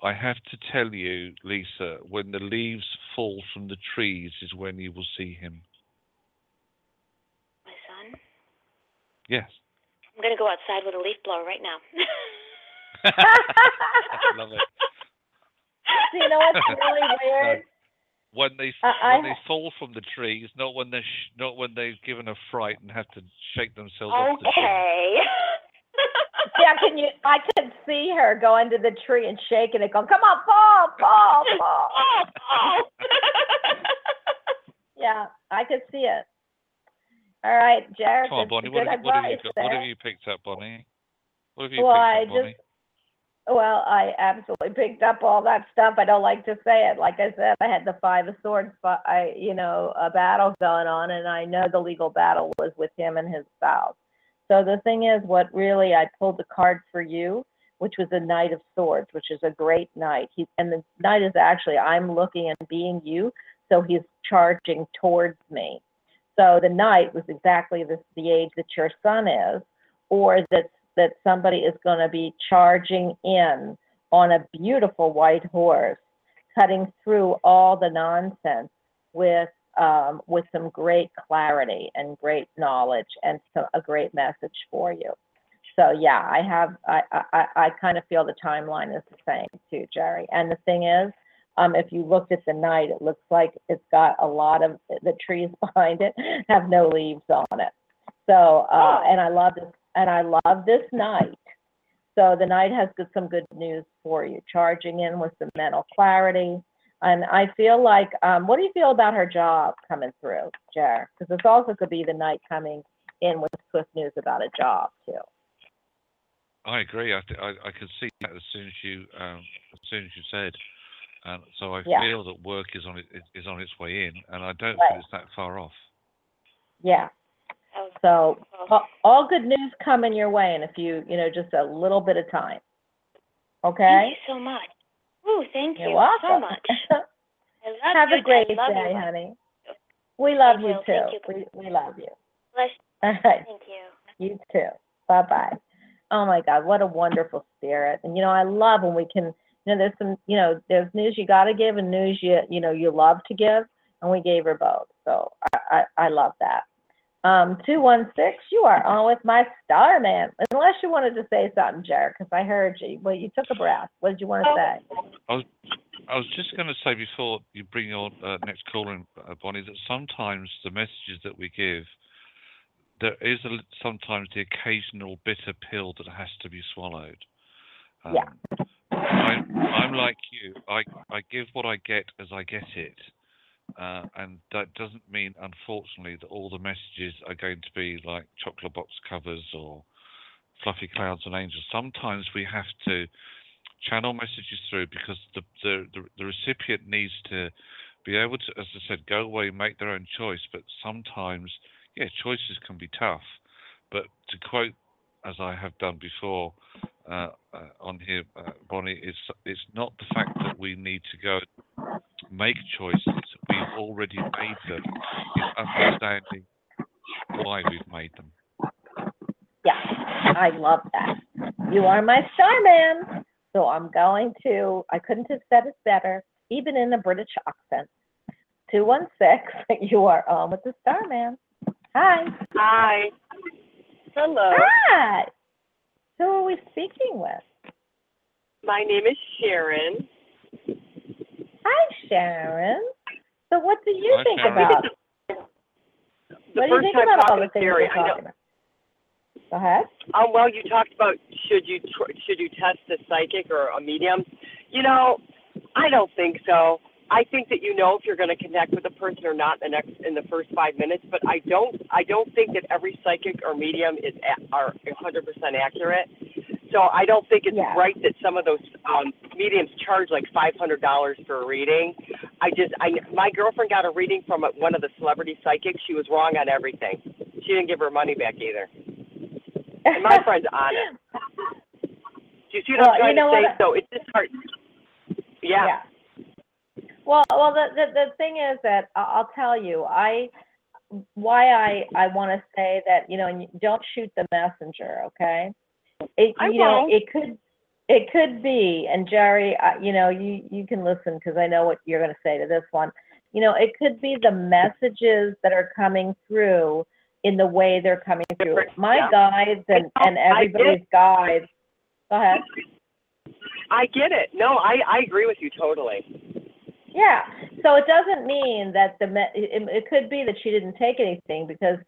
I have to tell you, Lisa, when the leaves fall from the trees is when you will see him. My son. Yes. I'm gonna go outside with a leaf blower right now. Love it. So you know what's really weird? When they I- I when they fall from the trees, not when they're sh- not when they've given a fright and have to shake themselves off the tree. okay. Yeah, can you? I can see her go into the tree and shaking it, going, "Come on, fall, fall, fall." oh, Yeah, I could see it. All right, Jared. Come on, Bonnie. What have, you, what have you got? What have you picked up, Bonnie? What have you Well, picked I up, Bonnie? just- Well, I absolutely picked up all that stuff. I don't like to say it. Like I said, I had the Five of Swords, but I, you know, a battle going on, and I know the legal battle was with him and his spouse. So the thing is, what really I pulled the card for you which was a Knight of Swords, which is a great knight. He, and the knight is actually, I'm looking and being you, so he's charging towards me. So the knight was exactly the, the age that your son is, or that, that somebody is going to be charging in on a beautiful white horse, cutting through all the nonsense with um, with some great clarity and great knowledge and so, a great message for you. So yeah, I have I, I, I kind of feel the timeline is the same too, Jerry. And the thing is, um, if you looked at the knight, it looks like it's got a lot of the trees behind it have no leaves on it. So uh, and I love this and I love this knight. So the knight has good, some good news for you, charging in with some mental clarity. And I feel like, um, what do you feel about her job coming through, Jer? Because this also could be the knight coming in with swift news about a job too. I agree. I, th- I I could see that as soon as you um, as soon as you said, and so I Yeah. feel that work is on it is on its way in, and I don't Right. feel it's that far off. Yeah. So all, all good news coming your way in a few, you know, just a little bit of time. Okay. Thank Okay. you so much. Ooh, thank You're you welcome. so much. I love Have you. a great I love day, you. honey. We love you will. too. Thank you. We we love you. Bless All right. Thank you. You too. Bye bye. Oh my God, what a wonderful spirit. And you know, I love when we can, you know, there's some, you know, there's news you got to give and news you, you know, you love to give. And we gave her both. So I, I, I love that. Um, 216, you are on with my star man. Unless you wanted to say something, Jared, because I heard you. Well, you took a breath. What did you want to Oh. say? I was I was just going to say before you bring your uh, next caller in, uh, Bonnie, that sometimes the messages that we give, there is a, sometimes the occasional bitter pill that has to be swallowed. Um, Yeah. I, I'm like you. I, I give what I get as I get it. Uh, and that doesn't mean, unfortunately, that all the messages are going to be like chocolate box covers or fluffy clouds and angels. Sometimes we have to channel messages through because the, the, the, the recipient needs to be able to, as I said, go away, and make their own choice. But sometimes, yeah, choices can be tough. But to quote, as I have done before uh, uh, on here, uh, Bonnie, it's it's not the fact that we need to go make choices. We've already made them. It's understanding why we've made them. Yeah, I love that. You are my star man. So I'm going to, I couldn't have said it better, even in a British accent. 216, you are on with the star man. Hi. Hi. Hello. Hi. Who are we speaking with? My name is Sharon. Hi, Sharon. So what do you Hi, think Sharon. about, The what do you first think time about all talking the to things Jerry, we're talking about? Go ahead. Um, well, you talked about should you tr- should you test a psychic or a medium? You know, I don't think so. I think that you know if you're going to connect with a person or not in the next in the first five minutes. But I don't I don't think that every psychic or medium is a- are 100% accurate. So I don't think it's Yeah. right that some of those um, mediums charge like $500 for a reading. I just I my girlfriend got a reading from one of the celebrity psychics. She was wrong on everything. She didn't give her money back either. And my friend's honest. Do you see what Well, I'm trying you know to say? what? So it's just hard. Yeah. Well, well, the, the, the thing is that I- I'll tell you, I, why I, I want to say that, you know, and you don't shoot the messenger, okay? It, I you know, won't. it could, it could be, and Jerry, you know, you, you can listen because I know what you're going to say to this one. You know, it could be the messages that are coming through in the way they're coming through. Different, My yeah. guides and, know, and I get- everybody's guides. Go ahead. I get it. No, I I agree with you totally. Yeah, so it doesn't mean that the, me- it, it could be that she didn't take anything because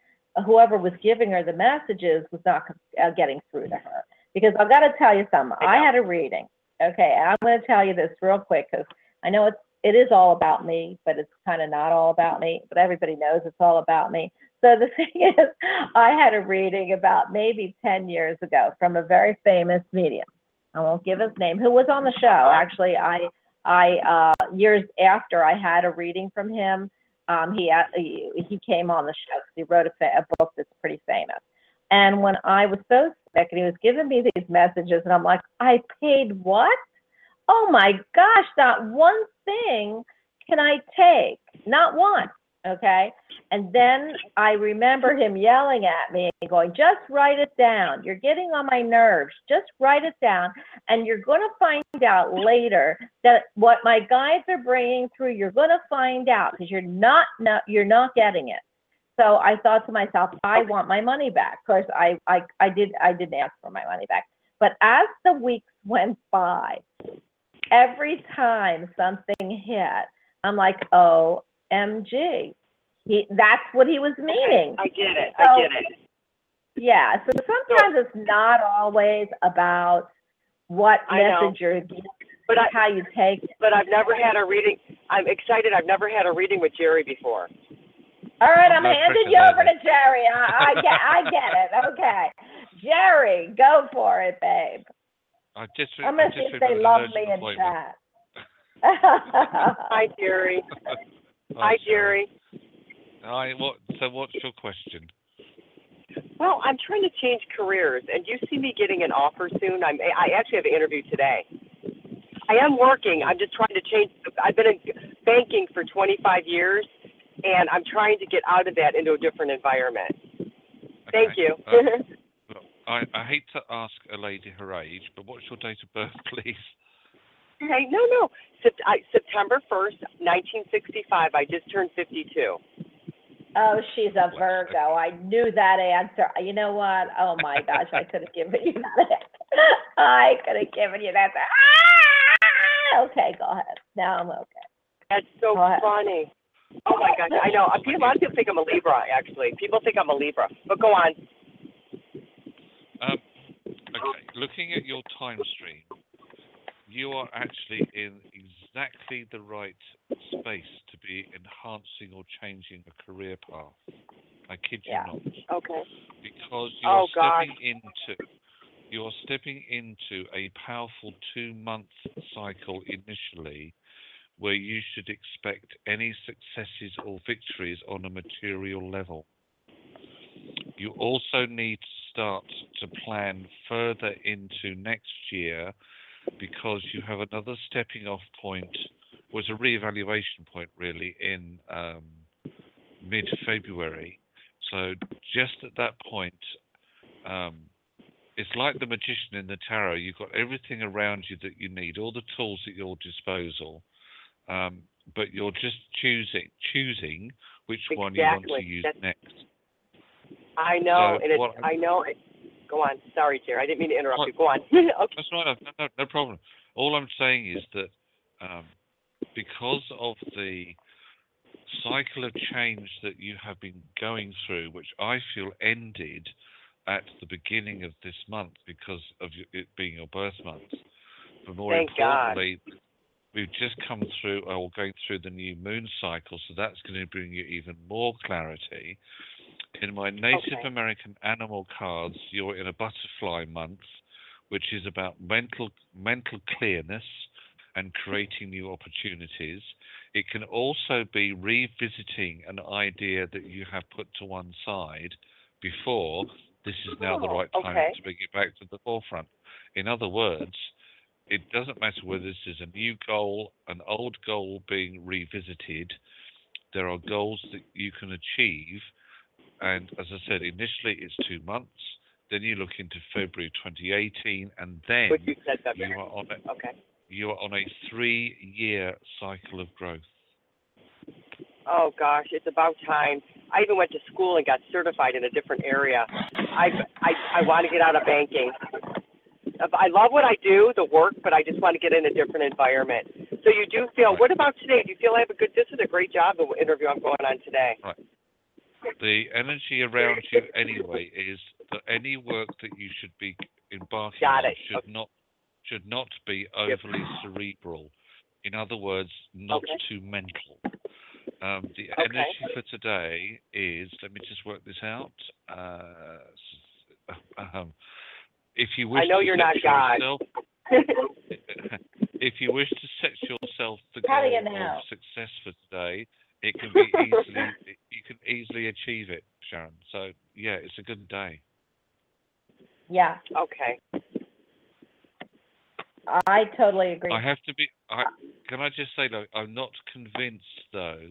whoever was giving her the messages was not uh, getting through to her. Because I've got to tell you something, I I had a reading, okay, I'm going to tell you this real quick because I know it's, it is all about me, but it's kind of not all about me, but everybody knows it's all about me. So the thing is, I had a reading about maybe 10 years ago from a very famous medium. I won't give his name, who was on the show. Actually, I I uh, years after I had a reading from him, um, he, uh, he came on the show he wrote a, a book that's pretty famous. And when I was so sick and he was giving me these messages and I'm like, I paid what? Oh my gosh, not one thing can I take, not one. Okay. And then I remember him yelling at me and going, just write it down. You're getting on my nerves. Just write it down. And you're going to find out later that what my guides are bringing through, you're going to find out because you're not, not, you're not getting it. So I thought to myself, I want my money back. Of course, I, I, I did, I didn't ask for my money back. But as the weeks went by, every time something hit, I'm like, oh, OMG. He, that's what he was meaning. I get it. So- I get it. Yeah, so sometimes it's not always about what I know. message you're giving, But I, how you take it. but I've never had a reading. I'm excited. I've never had a reading with Jerry before. All right, I'm No handing you over to Jerry. I, I get, I get it. Okay, Jerry, go for it, babe. I just, I'm gonna just see if they love me in chat. Hi, Jerry. Oh, Hi, sorry. Jerry. Hi, what, so what's your question? Well, I'm trying to change careers, and you see me getting an offer soon. I'm. I actually have an interview today. I am working. I'm just trying to change. I've been in banking for 25 years, and I'm trying to get out of that into a different environment. Thank Okay. you. Uh, I, I hate to ask a lady her age, but what's your date of birth, please? Hey, no, no. Sept- I, September 1st, 1965. I just turned 52. Oh, she's a Virgo. I knew that answer. You know what? Oh my gosh, I could have given you that. answer. I could have given you that. Ah! Okay, go ahead. Now I'm okay. That's so funny. Oh my gosh, I know. A lot of people think I'm a Libra. Actually, people think I'm a Libra. But go on. Um, okay, looking at your time stream, you are actually in exactly the right space to be enhancing or changing a career path. I kid you Yeah. not. Okay. because oh, you're Oh, God. stepping into you're stepping into a powerful two month cycle initially where you should expect any successes or victories on a material level. You also need to start to plan further into next year because you have another stepping off point was a reevaluation point really in um, mid February. So just at that point, um, it's like the magician in the tarot. You've got everything around you that you need, all the tools at your disposal, um, but you're just choosing choosing which one you want to use That's- next. I know, So and I know. It, go on. Sorry, Jerry. I didn't mean to interrupt you. Go on. okay. That's right. No, no, no problem. All I'm saying is that um, because of the cycle of change that you have been going through, which I feel ended at the beginning of this month because of it being your birth month, but more Thank God. importantly, we've just come through or going through the new moon cycle, so that's going to bring you even more clarity. In my Native Okay. American animal cards, you're in a butterfly month, which is about mental mental clearness and creating new opportunities. It can also be revisiting an idea that you have put to one side before. This is now the Oh, right time okay. to bring it back to the forefront. In other words, it doesn't matter whether this is a new goal, an old goal being revisited. There are goals that you can achieve. And as I said, initially it's two months. Then you look into February 2018, and then you said, you are on a, Okay. you are on a three-year cycle of growth. Oh gosh, it's about time. I even went to school and got certified in a different area. I I I want to get out of banking. I love what I do, the work, but I just want to get in a different environment. So you do feel. What about today? Do you feel I have a good? This is a great job. The interview I'm going on today. The energy around you anyway is that any work that you should be embarking on should not should not be overly cerebral. In other words, not Okay. too mental. Um, the Okay. energy for today is. Let me just work this out. Uh, um, if you wish I know to you're set not God. yourself, if you wish to set yourself the goal of success for today, it can be easily easily achieve it, Sharon. So yeah, it's a good day. Yeah, Okay. I totally agree. I have to be. I, can I just say, though, I'm not convinced, though,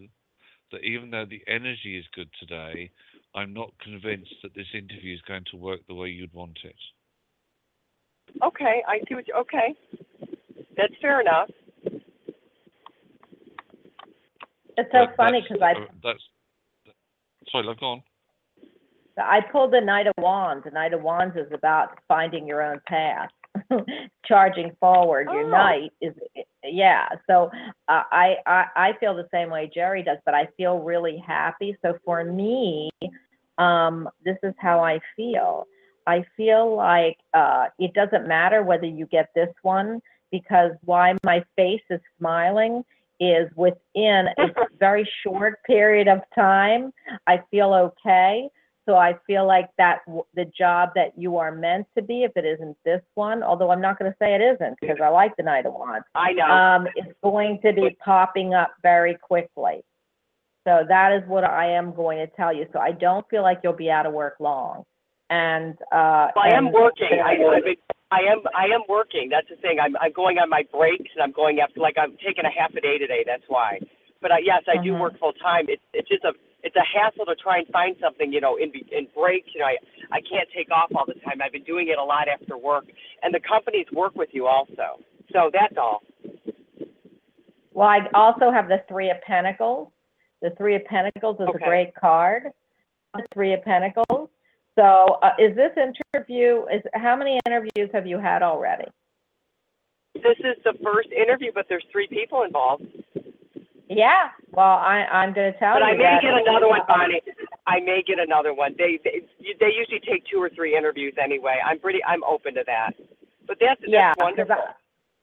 that even though the energy is good today, I'm not convinced that this interview is going to work the way you'd want it. Okay, I see what you, okay. That's fair enough. It's so But funny because I uh, that's. Sorry, love, go on. I pulled the Knight of Wands. The Knight of Wands is about finding your own path, charging forward. Your Oh. knight is, yeah. So uh, I, I I feel the same way Jerry does, but I feel really happy. So for me, um, this is how I feel. I feel like uh, it doesn't matter whether you get this one because why my face is smiling is within a very short period of time. I feel okay. So I feel like that w- the job that you are meant to be, if it isn't this one, although I'm not going to say it isn't because I like the Knight of Wands, I know. um, it's going to be popping up very quickly. So that is what I am going to tell you. So I don't feel like you'll be out of work long. And uh, Well, I am and- working. I, I've been, I am, I am working. That's the thing. I'm, I'm going on my breaks and I'm going after, like, I'm taking a half a day today. That's why. But uh, yes, I do Mhm. work full time. It's, it's just a, it's a hassle to try and find something, you know, in, be- in breaks. You know, I, I can't take off all the time. I've been doing it a lot after work, and the companies work with you also. So that's all. Well, I also have the Three of Pentacles. The Three of Pentacles is Okay. a great card. The Three of Pentacles. So, uh, is this interview? Is how many interviews have you had already? This is the first interview, but there's three people involved. Yeah. Well, I I'm going to tell But you But I may that. get another one, Bonnie. I may get another one. They, they they usually take two or three interviews anyway. I'm pretty I'm open to that. But that's yeah, that's 'cause wonderful.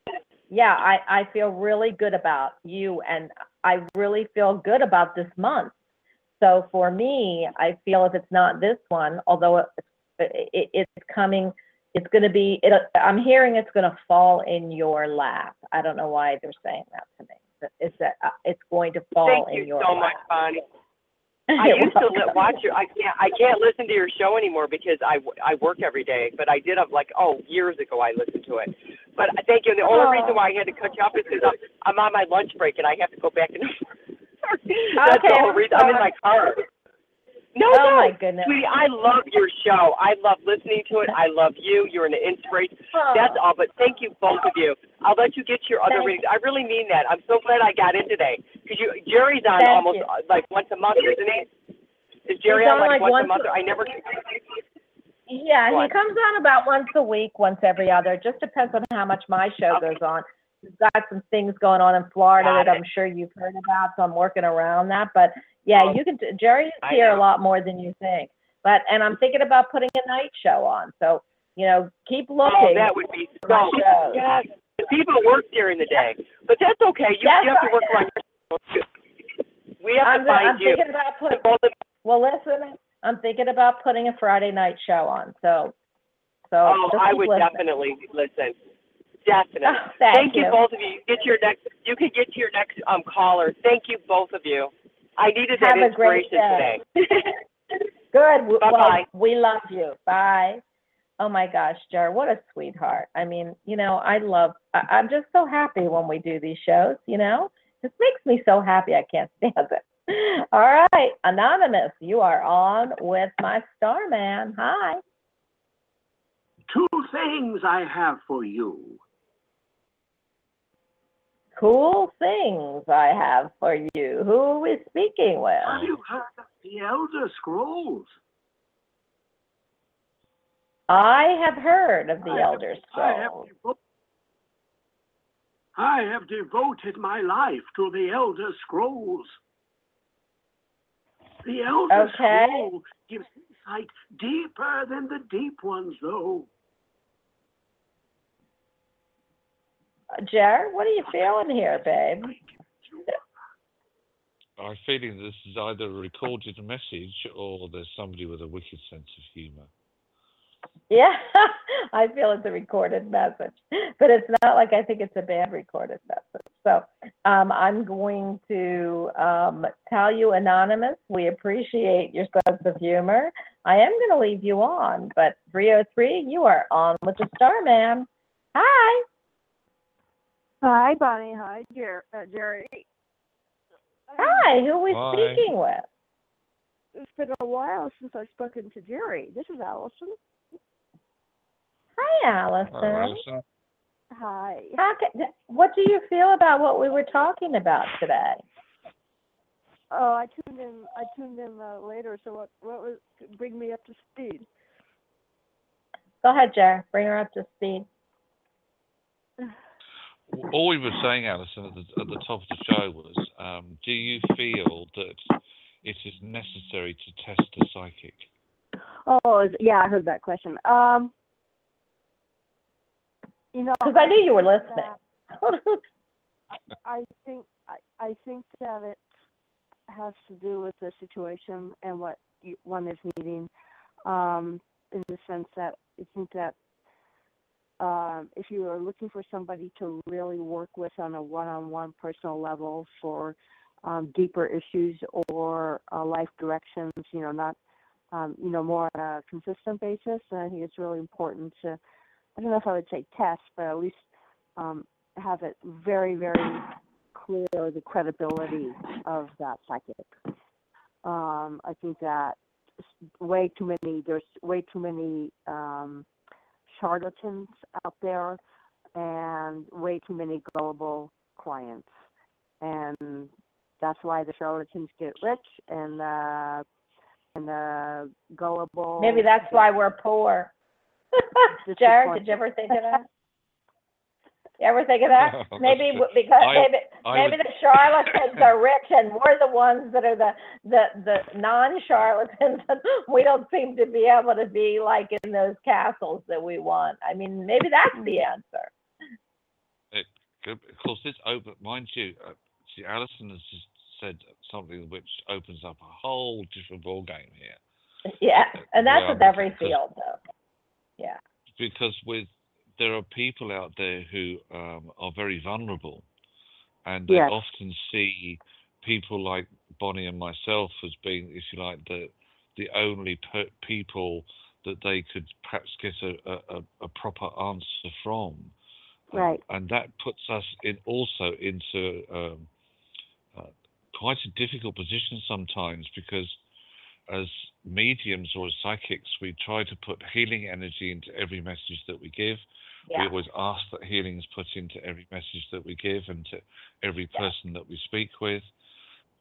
I, yeah, I I feel really good about you, and I really feel good about this month. So for me, I feel if it's not this one, although it, it, it's coming, it's going to be. It, I'm hearing it's going to fall in your lap. I don't know why they're saying that to me. but It's that uh, it's going to fall Thank in you your so lap. much, Bonnie. I used to li- watch your. I can't. I can't listen to your show anymore because I, w- I work every day. But I did have like oh years ago I listened to it. But I thank you. And the only Oh. reason why I had to cut you off is because I'm, I'm on my lunch break and I have to go back and. That's Okay, the whole I'm reason. I'm in my car. No, Oh, no, my goodness. sweetie, I love your show. I love listening to it. I love you. You're an inspiration. That's all. But thank you, both of you. I'll let you get to your other Thank readings. I really mean that. I'm so glad I got in today because you Jerry's on Thank almost you. uh, like once a month, isn't he? Is Jerry on on, like, like, once, once a month? I never. Yeah, he comes on about once a week, once every other. Just depends on how much my show Okay. goes on. We've got some things going on in Florida Got that it. I'm sure you've heard about, so I'm working around that. But yeah, Oh, you can. Jerry's here a lot more than you think. But and I'm thinking about putting a night show on. So you know, keep looking. Oh, that would be so. Yes. People work during the day, but that's okay. You, Yes, you have to work know. on your show too. We have I'm, to find I'm you. thinking about putting. Well, listen, I'm thinking about putting a Friday night show on. So, so Oh, I would listening. definitely listen. Definitely. Oh, thank you. you. both of you. Get to your next. You can get to your next um caller. Thank you both of you. I needed that Have a great inspiration day. today. Good. W- Well, Bye-bye. we love you. Bye. Oh my gosh, Jar, what a sweetheart. I mean, you know, I love, I, I'm just so happy when we do these shows, you know? This makes me so happy. I can't stand it. All right, Anonymous, you are on with my star man. Hi. Two things I have for you. Cool things I have for you. Who are we speaking with? Have you heard of the Elder Scrolls? I have heard of the I have- Elder I have, Scrolls. devo- I have devoted my life to the Elder Scrolls. The Elder Okay. Scroll gives insight deeper than the deep ones, though. Jar, what are you feeling here, babe? I'm feeling this is either a recorded message or there's somebody with a wicked sense of humour. Yeah, I feel it's a recorded message, but it's not like I think it's a bad recorded message. So um, I'm going to um, tell you, Anonymous, we appreciate your sense of humor. I am going to leave you on, but 303, you are on with the star, ma'am. Hi. Hi, Bonnie. Hi, Jer- uh, Jerry. Hi, who are we Hi. speaking with? It's been a while since I've spoken to Jerry. This is Allison. Hi, Allison. Hi, Alison. Hi. How ca- what do you feel about what we were talking about today? Oh, I tuned in. I tuned in uh, later. So what? What was? Bring me up to speed. Go ahead, Jer. Bring her up to speed. All we were saying, Alison, at the, at the top of the show was, um, do you feel that it is necessary to test a psychic? Oh, yeah, I heard that question. Um, you know, Because I knew you were listening. that- I think I, I think that it has to do with the situation and what you, one is needing, um, in the sense that I think that um, if you are looking for somebody to really work with on a one-on-one personal level for um, deeper issues or uh, life directions, you know, not um, you know more on a consistent basis, then I think it's really important to I don't know if I would say test, but at least um, have it very, very clear the credibility of that psychic. Um, I think that way too many there's way too many um, charlatans out there and way too many gullible clients, and that's why the charlatans get rich and uh, and the gullible. Maybe that's why we're poor. Jared, did you ever think of that? You ever think of that? Maybe because I- maybe I maybe the charlatans are rich and we're the ones that are the the the non-charlatans. we don't seem to be able to be like in those castles that we want. I mean, maybe that's the answer. Good. Of course, this open, mind you, uh, see, Alison has just said something which opens up a whole different ball game here. Yeah, and that's with every field, though. Yeah. because with there are people out there who um, are very vulnerable, and they Yes. often see people like Bonnie and myself as being, if you like, the the only per- people that they could perhaps get a, a, a- proper answer from. Um, Right. and that puts us in also into um, uh, quite a difficult position sometimes because as mediums or as psychics, we try to put healing energy into every message that we give. We always ask that healing is put into every message that we give and to every person that we speak with.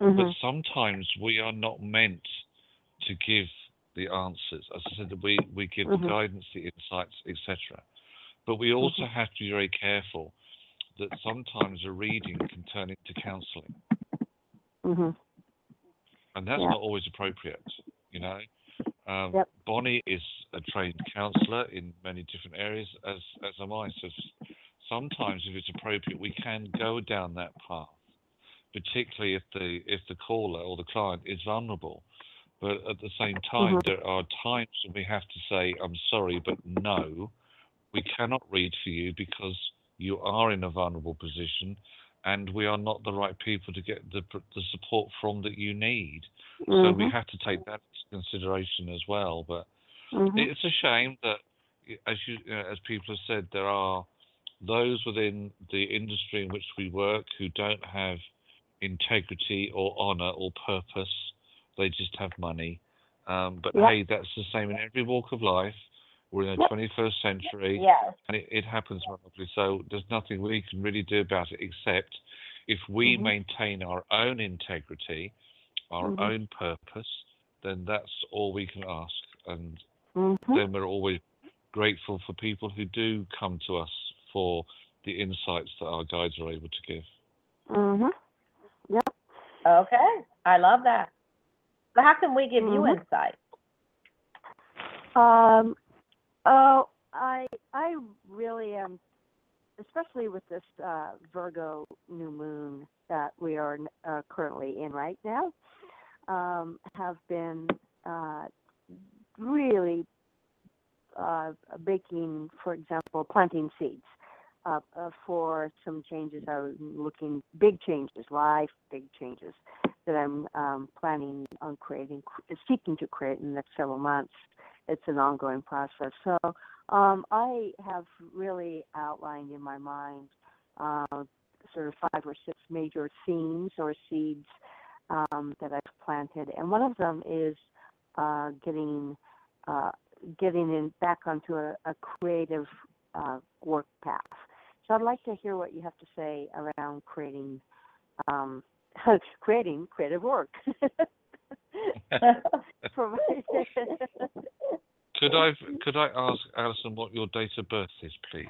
Mhm. But sometimes we are not meant to give the answers. As I said, we, we give Mhm. the guidance, the insights, etc. But we also have to be very careful that sometimes a reading can turn into counselling Mhm. and that's Yeah. not always appropriate. You know, um, Yep. Bonnie is a trained counsellor in many different areas, as as am I. So sometimes, if it's appropriate, we can go down that path, particularly if the if the caller or the client is vulnerable. But at the same time, Mhm. there are times when we have to say, "I'm sorry, but no, we cannot read for you because you are in a vulnerable position." And we are not the right people to get the the support from that you need. So we Mhm. have to take that consideration as well. But Mhm. it's a shame that, as you, uh, as people have said, there are those within the industry in which we work who don't have integrity or honor or purpose. They just have money. Um, but Yep. hey, that's the same in every walk of life. We're in the Yep. 21st century Yes. and it, it happens rapidly. So there's nothing we can really do about it except if we Mhm. maintain our own integrity, our Mhm. own purpose, then that's all we can ask. And Mhm. then we're always grateful for people who do come to us for the insights that our guides are able to give. Mhm. Yep. Okay. I love that. So how can we give you Mhm. insight? Um, oh, I I really am, especially with this uh, Virgo new moon that we are uh, currently in right now, um, have been uh, really uh, baking, for example, planting seeds uh, uh, for some changes. I was looking big changes, life big changes, that I'm um, planning on creating, seeking to create in the next several months. It's an ongoing process. So um, I have really outlined in my mind uh, sort of five or six major themes or seeds um, that I've planted, and one of them is uh, getting uh, getting in back onto a, a creative uh, work path. So I'd like to hear what you have to say around creating um, creating creative work. Could I could I ask Alison what your date of birth is, please?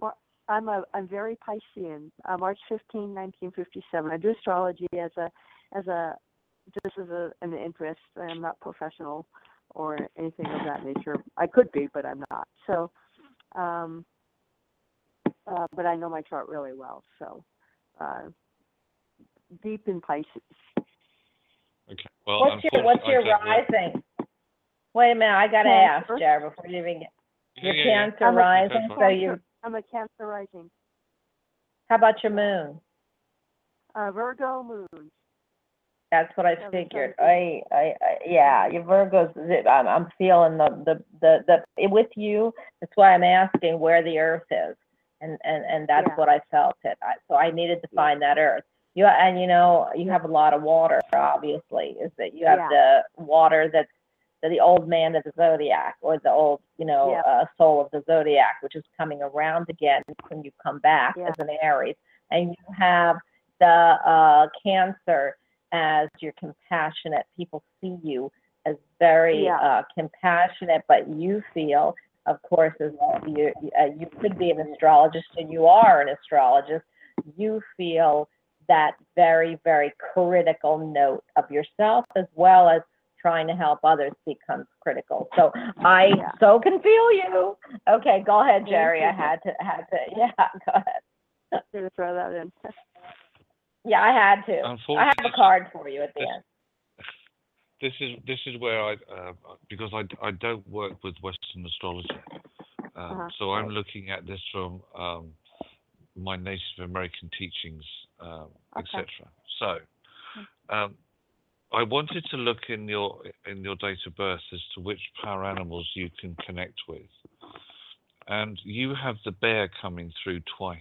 Well, I'm a I'm very Piscean. Uh, March 15, 1957. I do astrology as a as a just as a, an interest. I'm not professional or anything of that nature. I could be, but I'm not. So, um, uh, but I know my chart really well. So, uh, deep in Pisces. Okay. Well, What's your, what's your unfortunately, I work- rising? Wait a minute, I gotta ask, Cancer. Jared, before you even get, your yeah, yeah. Cancer I'm rising, so you, I'm a Cancer rising. how about your moon? Uh, Virgo moon. That's what I figured. I, I, I, yeah, your Virgo's, I'm, I'm feeling the, the, the, the, with you, that's why I'm asking where the earth is. And, and, and that's Yeah. what I felt it. I, so I needed to find that earth. You, and you know, you have a lot of water, obviously, is that you have the water that's the, the old man of the zodiac or the old, you know, Yeah. uh, soul of the zodiac, which is coming around again when you come back Yeah. as an Aries. And you have the uh, Cancer as you're compassionate. People see you as very Yeah. uh, compassionate, but you feel, of course, as you uh, you could be an astrologist, and you are an astrologist. You feel that very very critical note of yourself as well as trying to help others becomes critical. So I Yeah. so can feel you. Okay, go ahead, Jerry. I had to had to yeah, go ahead. I'm Gonna throw that in. Yeah, I had to. I have a card for you at the end. this is this is where I uh, because I, I don't work with Western astrology, um, Uh-huh. so I'm looking at this from um, my Native American teachings, um, Okay. etc. So, um, I wanted to look in your in your date of birth as to which power animals you can connect with, and you have the bear coming through twice.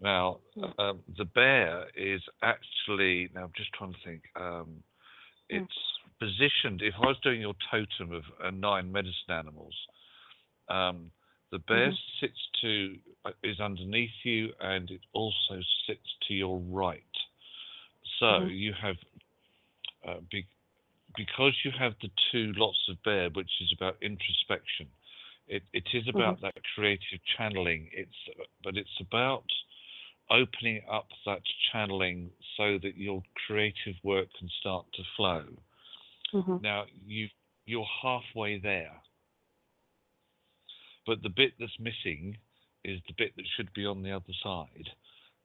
Now, Hmm. um, the bear is actually now I'm just trying to think. Um, Hmm. it's positioned. If I was doing your totem of uh, nine medicine animals, um, the bear Mm-hmm. sits to uh, is underneath you, and it also sits to your right. So Mhm. you have uh, be, because you have the two lots of bear, which is about introspection. It it is Mm-hmm. about that creative channeling. It's but it's about opening up that channeling so that your creative work can start to flow. hmm Now you you're halfway there, but the bit that's missing is the bit that should be on the other side.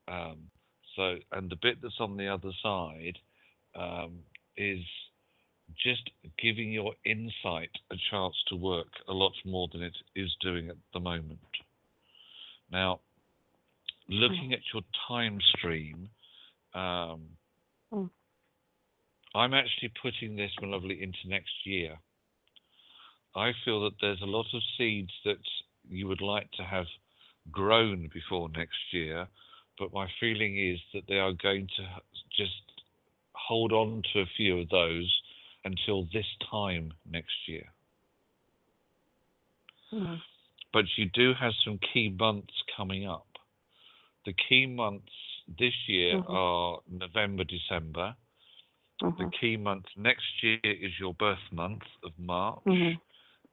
Um, so and the bit that's on the other side um, is just giving your insight a chance to work a lot more than it is doing at the moment. Now, looking at your time stream, um, Mm. I'm actually putting this, my lovely, into next year. I feel that there's a lot of seeds that you would like to have grown before next year, but my feeling is that they are going to just hold on to a few of those until this time next year. hmm But you do have some key months coming up. The key months this year Mhm. are November, December. The hmm key month next year is your birth month of March. hmm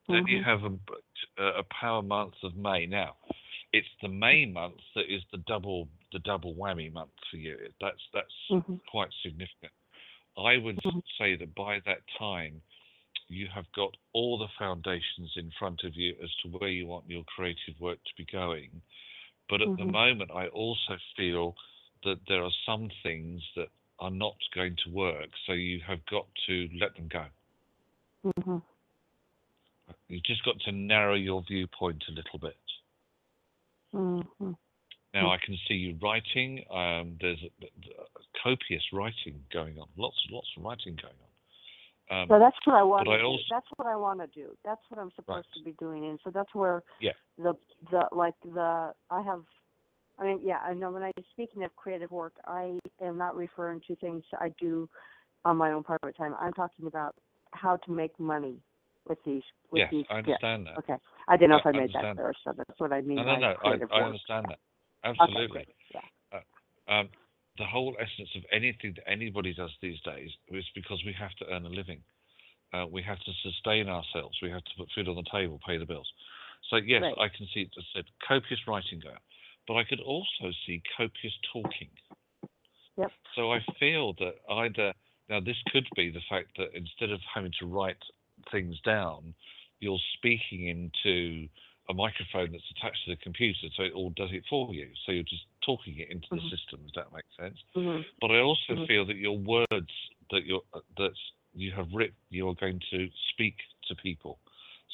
Then you Mhm. have a, a power month of May. Now, it's the May month that is the double the double whammy month for you. That's that's hmm quite significant. I would say that by that time, you have got all the foundations in front of you as to where you want your creative work to be going. But at the Mhm. moment, I also feel that there are some things that are not going to work, so you have got to let them go. hmm You've just got to narrow your viewpoint a little bit. hmm Now I can see you writing. Um, there's a, a copious writing going on. Lots, and lots of writing going on. Um, So that's what I want to I do. also- That's what I want to do. That's what I'm supposed to be doing. And so that's where Yeah. the the like the I have I mean yeah, I know when I'm speaking of creative work, I am not referring to things I do on my own private time. I'm talking about how to make money with these with yes, these I understand that. Okay. I didn't know Yeah, if I I made that clear, so that's what I mean No, by no, no. I, I understand that. Absolutely. great. Yeah. um, the whole essence of anything that anybody does these days is because we have to earn a living. Uh, we have to sustain ourselves. We have to put food on the table, pay the bills. So yes, Right. I can see it said copious writing going, but I could also see copious talking. Yep. So I feel that either now this could be the fact that instead of having to write things down, you're speaking into a microphone that's attached to the computer, so it all does it for you. So you're just talking it into Mhm. the system. Does that make sense? Mhm. But I also Mhm. feel that your words that you're that you have written, you are going to speak to people.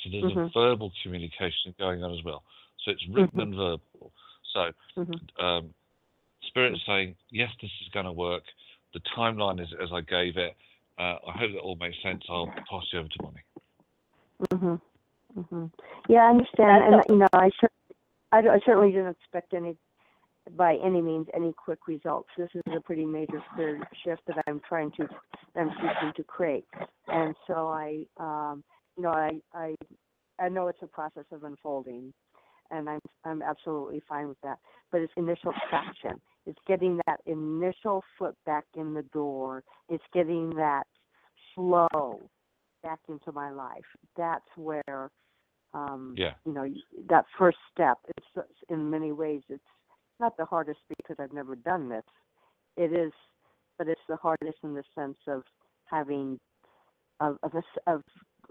So there's a Mhm. verbal communication going on as well. So it's written Mhm. and verbal. So Mhm. um, Spirit is saying, yes, this is going to work. The timeline is as I gave it. Uh, I hope that all makes sense. I'll pass you over to Bonnie. Yeah, I understand, and you know, I cer- I, I certainly didn't expect any, by any means, any quick results. This is a pretty major career shift that I'm trying to, I'm seeking to create, and so I, um, you know, I, I, I know it's a process of unfolding, and I'm, I'm absolutely fine with that. But it's initial traction. It's getting that initial foot back in the door. It's getting that flow back into my life. That's where, um, Yeah. you know, that first step. It's in many ways it's not the hardest because I've never done this. It is, but it's the hardest in the sense of having, of of, a s of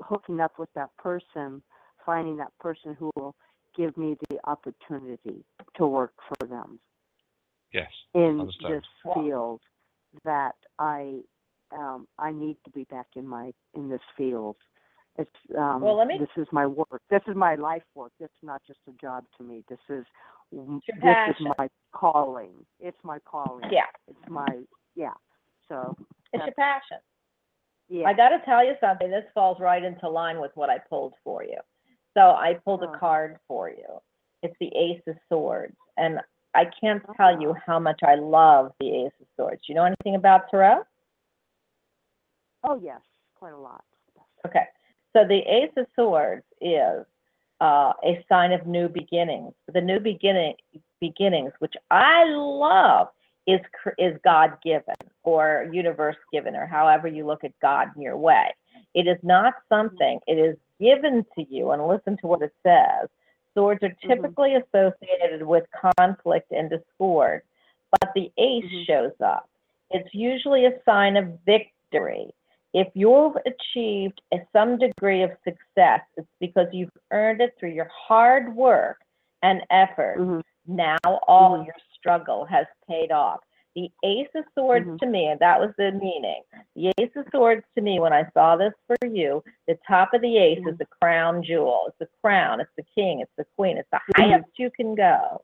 hooking up with that person, finding that person who will give me the opportunity to work for them Yes. in Understand. this field that I um I need to be back in my in this field. It's um Well, let me- this is my work. This is my life work. It's not just a job to me. This is your this passion. is my calling. It's my calling. Yeah, It's my yeah. So it's your passion. yeah. I got to tell you something. This falls right into line with what I pulled for you. So I pulled a uh-huh. card for you. It's the Ace of Swords, and I can't uh-huh. tell you how much I love the Ace of Swords. Do you know anything about tarot? oh yes, quite a lot. Okay. So the Ace of Swords is uh, a sign of new beginnings. The new beginning beginnings, which I love, is is God given or universe given or however you look at God in your way. It is not something. It is given to you. And listen to what it says. Swords are Mhm. typically associated with conflict and discord, but the ace Mhm. shows up. It's usually a sign of victory if you've achieved a, some degree of success, it's because you've earned it through your hard work and effort. Mhm. Now all Mhm. your struggle has paid off. The Ace of Swords Mhm. to me, and that was the meaning. The Ace of Swords to me, when I saw this for you, the top of the ace is Mhm. the crown jewel. It's the crown, it's the king, it's the queen, it's the Mhm. highest you can go.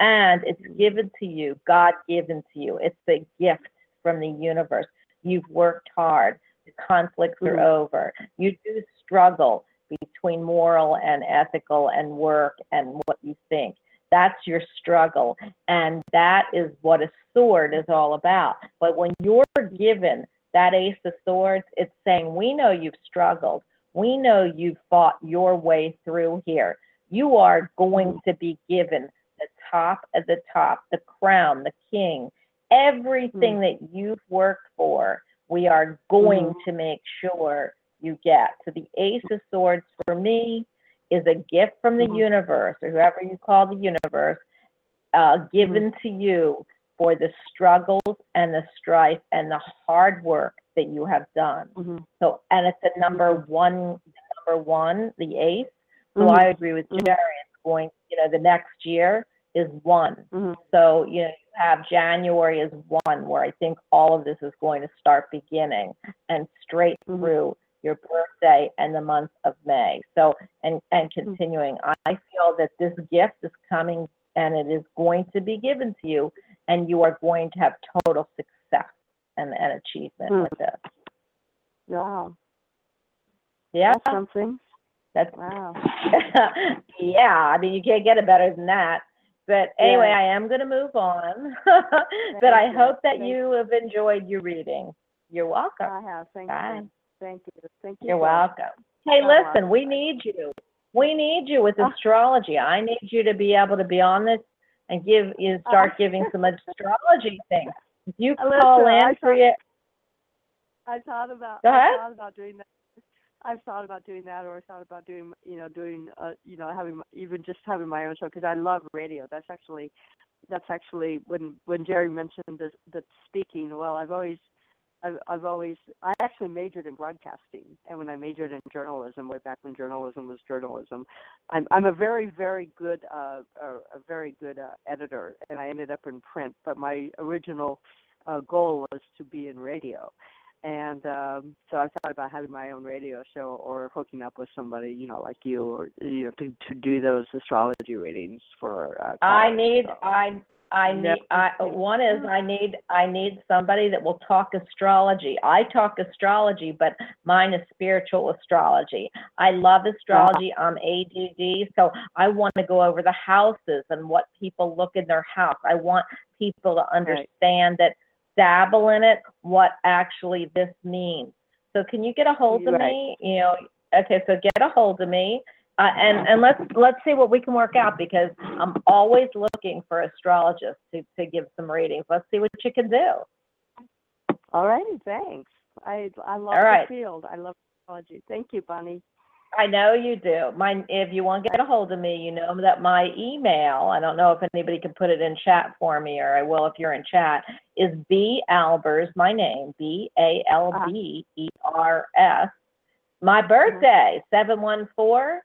And it's given to you, God given to you. It's the gift from the universe. You've worked hard conflicts are Mhm. over. You do struggle between moral and ethical and work and what you think. That's your struggle. And that is what a sword is all about. But when you're given that ace of swords, it's saying, We know you've struggled. We know you've fought your way through here. You are going to be given the top of the top, the crown, the king, everything that you've worked for we are going Mhm. to make sure you get. So the Ace of Swords for me is a gift from the Mhm. universe, or whoever you call the universe, uh, given to you for the struggles and the strife and the hard work that you have done. Mhm. So, and it's the number one, number one, the Ace. So Mhm. I agree with. Jerry. It's going, you know, the next year is one. Mhm. So, you know, you have January as one where I think all of this is going to start beginning and straight Mhm. through your birthday and the month of May. So, and, and Mm-hmm. continuing, I feel that this gift is coming and it is going to be given to you, and you are going to have total success and, and achievement Hmm. with this. Wow. Yeah, That's something. that's Wow. yeah. I mean, you can't get it better than that. But anyway, Yeah. I am going to move on. but I hope that Thank you have enjoyed your reading. You're welcome. I have. Thank Bye. you. Thank you. Thank you. You're welcome. Hey, listen, we need you. We need you with Oh. astrology. I need you to be able to be on this and give you start giving some astrology things. If you Uh, Listen, call I in for thought- your I thought about Go I thought about doing that. I've thought about doing that, or I thought about doing, you know, doing, uh, you know, having even just having my own show because I love radio. That's actually, that's actually when when Jerry mentioned the the speaking. Well, I've always, I've I've always, I actually majored in broadcasting, and when I majored in journalism, way back when journalism was journalism, I'm I'm a very very good, uh, a, a very good uh, editor, and I ended up in print. But my original uh, goal was to be in radio and um so I thought about having my own radio show or hooking up with somebody, you know, like you, or you know, to to do those astrology readings for. Uh, I need so. I I need I one is I need I need somebody that will talk astrology. I talk astrology, but mine is spiritual astrology. I love astrology. I'm ADD, so I want to go over the houses and what people look in their house. I want people to understand that dabble in it, what actually this means. So can you get a hold of Right. me? You know, okay, so get a hold of me. Uh, and and let's let's see what we can work out because I'm always looking for astrologists to, to give some readings. Let's see what you can do. All righty, thanks. I I love All right. the field. I love astrology. Thank you, Bonnie. I know you do. My if you want to get a hold of me, you know that my email. I don't know if anybody can put it in chat for me, or I will if you're in chat. Is B Albers my name? B A L B E R S. My mm-hmm. birthday seven one four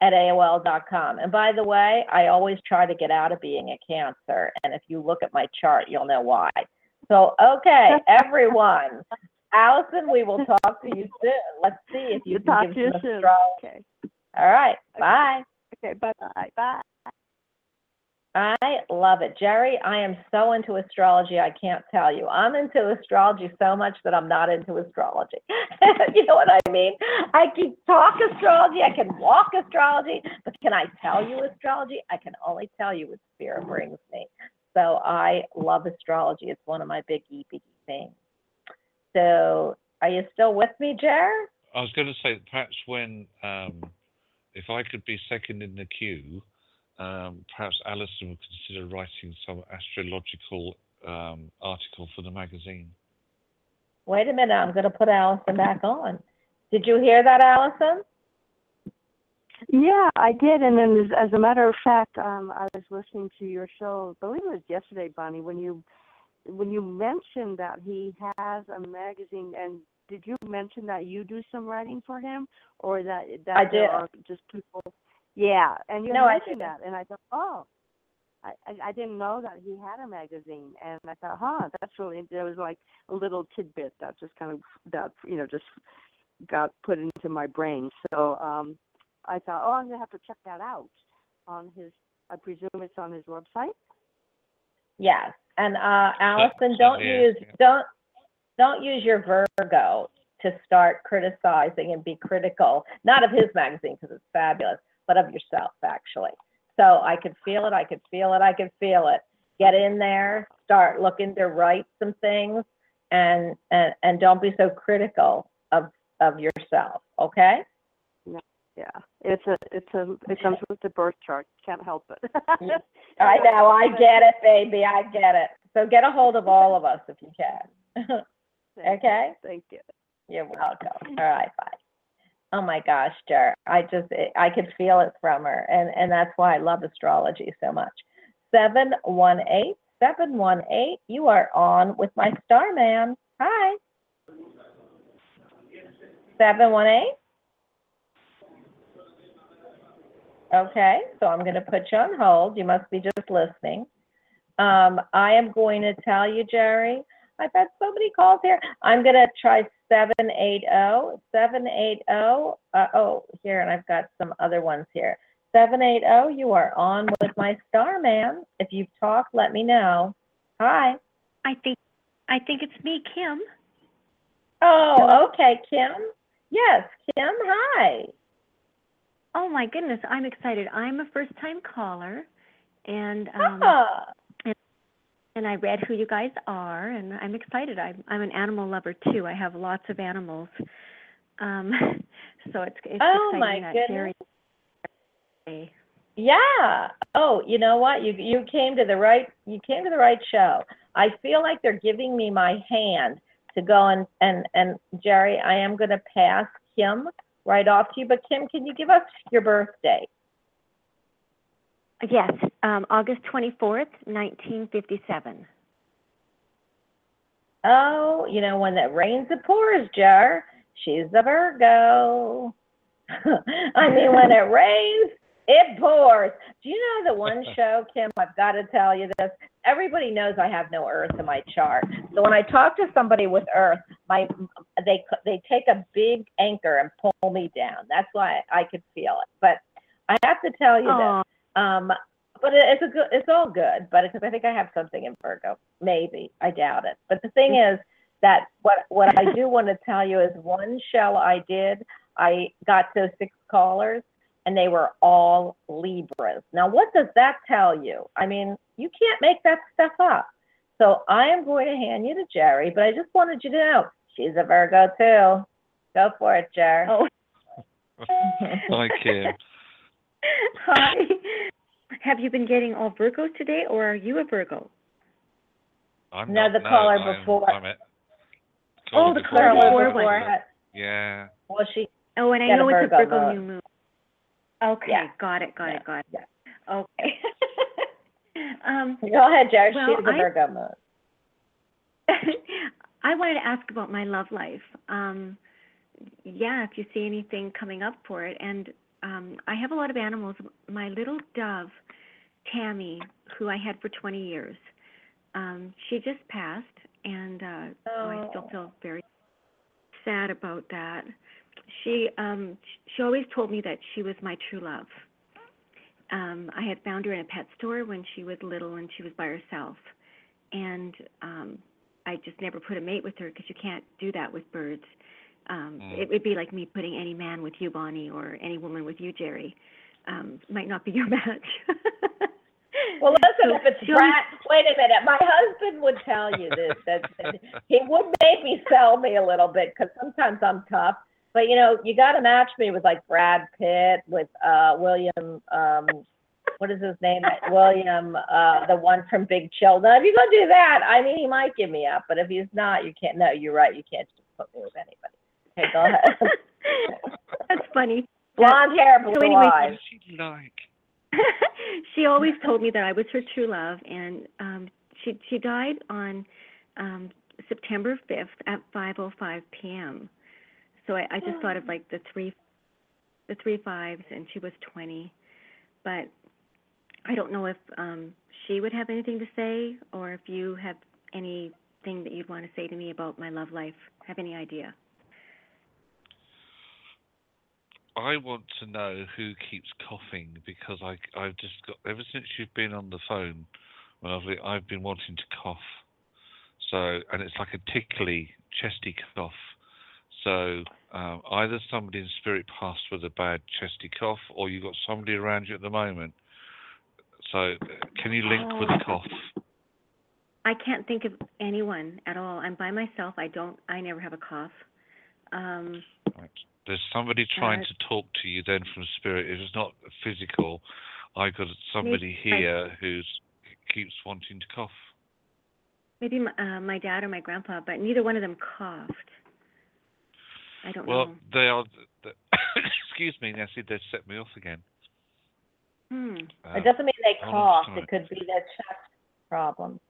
at AOL.com. And by the way, I always try to get out of being a Cancer. And if you look at my chart, you'll know why. So, okay, everyone. Allison, we will talk to you soon. Let's see if you We'll can talk give to you some soon. astrology. Okay. All right, bye. Okay. Bye bye. Bye. I love it. Jerry, I am so into astrology, I can't tell you. I'm into astrology so much that I'm not into astrology. you know what I mean? I can talk astrology, I can walk astrology, but can I tell you astrology? I can only tell you what spirit brings me. So I love astrology. It's one of my big biggie things. So are you still with me, Jer? I was going to say perhaps when um, if I could be second in the queue, um, perhaps Alison would consider writing some astrological um, article for the magazine. Wait a minute, I'm going to put Allison back on. Did you hear that, Allison? Yeah, I did, and then as, as a matter of fact, um, I was listening to your show. I believe it was yesterday, Bonnie, when you when you mentioned that he has a magazine. And did you mention that you do some writing for him, or that that I did. are just people? Yeah, and you No, mentioned that, and I thought, oh. I, I didn't know that he had a magazine, and I thought, huh, that's really. There was like a little tidbit that just kind of that you know just got put into my brain. So um, I thought, oh, I'm gonna have to check that out on his. I presume it's on his website. Yes. And uh, Allison, don't yeah, use yeah. don't don't use your Virgo to start criticizing and be critical, not of his magazine because it's fabulous, but of yourself actually. So I could feel it, I could feel it, I could feel it. Get in there, start looking to write some things, and and and don't be so critical of of yourself. Okay. Yeah, it's a it's a it comes with the birth chart. Can't help it. I know, I get it, baby, I get it. So get a hold of all of us if you can. Okay. Thank you. You're welcome. All right, bye. Oh my gosh, Jer, I just, I could feel it from her, and, and that's why I love astrology so much. 718, 718, you are on with my star man. Hi. 718? Okay, so I'm going to put you on hold. You must be just listening. Um, I am going to tell you, Jerry, I've had so many calls here. I'm going to try 780, 780, uh, oh, here, and I've got some other ones here. 780, you are on with my star man. If you've talked, let me know. Hi. I think I think it's me, Kim. Oh, okay, Kim. Yes, Kim, hi. Oh my goodness, I'm excited. I'm a first time caller and um Ah, and I read who you guys are and I'm excited. I'm I'm an animal lover too. I have lots of animals. Um so it's it's Oh, exciting my that goodness. Jerry yeah. Oh, you know what? You you came to the right you came to the right show. I feel like they're giving me my hand to go and and and Jerry, I am going to pass Kim right off to you. But Kim, can you give us your birthday? Yes, um August 24th, 1957. Oh, you know, when it rains, it pours, Jar. She's a Virgo. I mean, when it rains, it pours. Do you know the one show, Kim? I've got to tell you this. Everybody knows I have no Earth in my chart. So when I talk to somebody with Earth, my they they take a big anchor and pull me down. That's why I could feel it. But I have to tell you Aw. this. Um, but it, it's a good. It's all good. But because I think I have something in Virgo, maybe I doubt it. But the thing is that what what I do want to tell you is one show I did, I got to six callers, and they were all Libras. Now, what does that tell you? I mean, you can't make that stuff up. So I am going to hand you to Jerry, but I just wanted you to know she's a Virgo too. Go for it, Jerry. Oh. Hi, Kim. Hi. Have you been getting all Virgos today or are you a Virgo? I'm No, not, the caller I'm- before. I'm a- Oh, the caller was before a was- Yeah. well, she Oh, and I Got a know it's a Virgo Virgo new moon. Okay, Yeah. got it, got it, got it. Okay. um, Go ahead, Jerry. Well, she's I- Virgo. I wanted to ask about my love life. Um, yeah, if you see anything coming up for it. And um, I have a lot of animals. My little dove, Tammy, who I had for 20 years, um, she just passed, and uh, oh, I still Oh. feel very sad about that. She um, she always told me that she was my true love. Um, I had found her in a pet store when she was little and she was by herself, and um, I just never put a mate with her because you can't do that with birds. Um, Mm. It would be like me putting any man with you, Bonnie, or any woman with you, Jerry. Um, might not be your match. Well, listen, So if it's she Brad, wait a minute. My husband would tell you this. That, that he would maybe sell me a little bit because sometimes I'm tough. But you know, you got to match me with like Brad Pitt, with uh William. um What is his name? William, uh the one from Big Chill. Now, if you're gonna do that, I mean, he might give me up. But if he's not, you can't. No, you're right. You can't just put me with anybody. Okay, go ahead. That's funny. Blonde hair, So blue anyway, eyes. she like? she always told me that I was her true love, and um, she she died on um, September fifth at five oh five p.m. So I, I just thought of like the three the three fives, and she was twenty, but I don't know if um, she would have anything to say, or if you have anything that you'd want to say to me about my love life. Have any idea? I want to know who keeps coughing because I I've just got ever since you've been on the phone, when I've I've been wanting to cough. So and it's like a tickly, chesty cough. So um, either somebody in spirit passed with a bad chesty cough, or you've got somebody around you at the moment. So uh, can you link with a cough? I can't think of anyone at all. I'm by myself. I don't. I never have a cough. Um, Right. There's somebody trying Uh, to talk to you then from spirit. If it's not physical, I've got somebody here who's keeps wanting to cough. maybe my, uh, my dad or my grandpa, but neither one of them coughed. I don't Well, know. they are. The, excuse me, Nessie. They set me off again. Hmm. It Um, doesn't mean they hold cough. It could be their chest problem.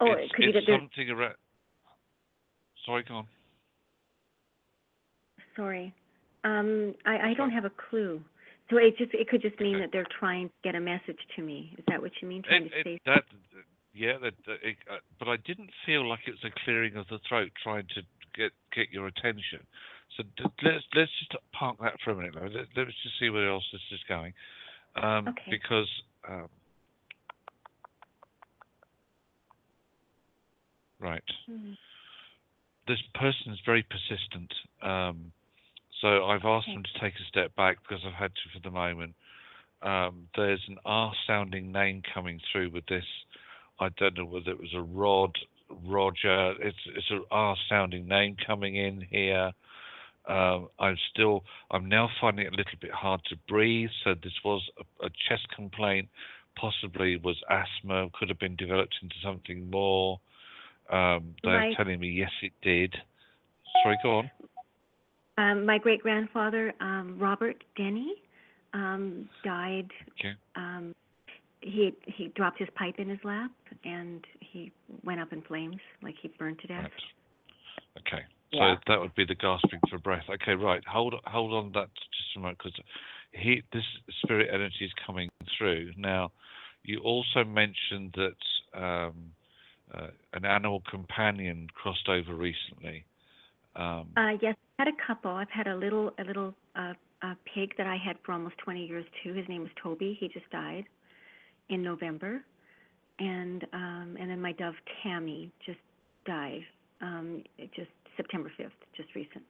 Oh, it's, it could be it's that they're- something around. Sorry, go on. Sorry. Um, I, I don't have a clue. So it just it could just mean Okay. that they're trying to get a message to me. Is that what you mean? Trying It, to say that, yeah, that, that it, uh, but I didn't feel like it was a clearing of the throat trying to get get your attention. So d- let's let's just park that for a minute. Though. Let, let's just see where else this is going, um, Okay. because um, right, Mhm. this person is very persistent. Um, so I've asked Okay. them to take a step back because I've had to for the moment. Um, there's an R-sounding name coming through with this. I don't know whether it was a Rod, Roger. It's it's a R-sounding name coming in here. Um, I'm still, I'm now finding it a little bit hard to breathe. So this was a, a chest complaint, possibly was asthma, could have been developed into something more. Um, they're Right. telling me yes, it did. Sorry, go on. Um, my great grandfather, um, Robert Denny, um, died. Okay. He he dropped his pipe in his lap and he went up in flames, like he burned to death. Right. Okay. Yeah. So that would be the gasping for breath. Okay, right. Hold hold on that just a moment because he this spirit energy is coming through. Now, you also mentioned that um, uh, an animal companion crossed over recently. Um, Uh, yes, I had a couple. I've had a little a little uh, a pig that I had for almost 20 years too. His name was Toby. He just died in November, and um, and then my dove Tammy just died. Um, just September 5th, just recent,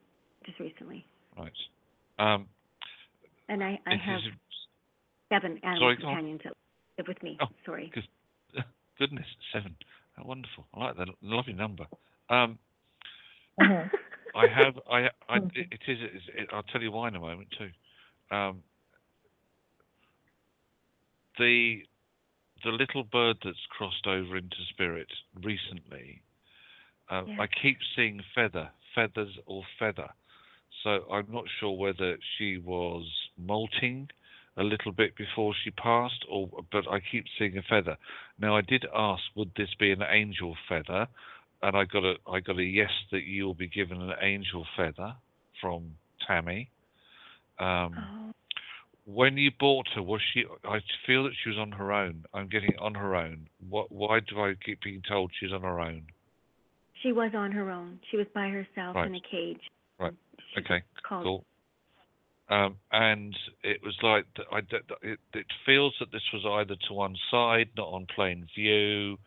just recently. right. Um, And I I have is- seven animal Sorry, companions that live with me. Oh, Sorry. Goodness, seven. How wonderful. I like that. Lovely number. Um, Mhm. I have. I. I it, it is. It, it, I'll tell you why in a moment too. Um, the the little bird that's crossed over into spirit recently. Uh, Yeah. I keep seeing feather, feathers or feather. So I'm not sure whether she was molting a little bit before she passed, or but I keep seeing a feather. Now I did ask, would this be an angel feather? and I got a I got a yes that you will be given an angel feather from Tammy. Um, Oh, when you bought her, was she? I feel that she was on her own. I'm getting on her own. What? Why do I keep being told she's on her own? she was on her own. She was by herself in a cage. Right. She Okay. Cool. Um, and it was like I, it, it feels that this was either to one side, not on plain view.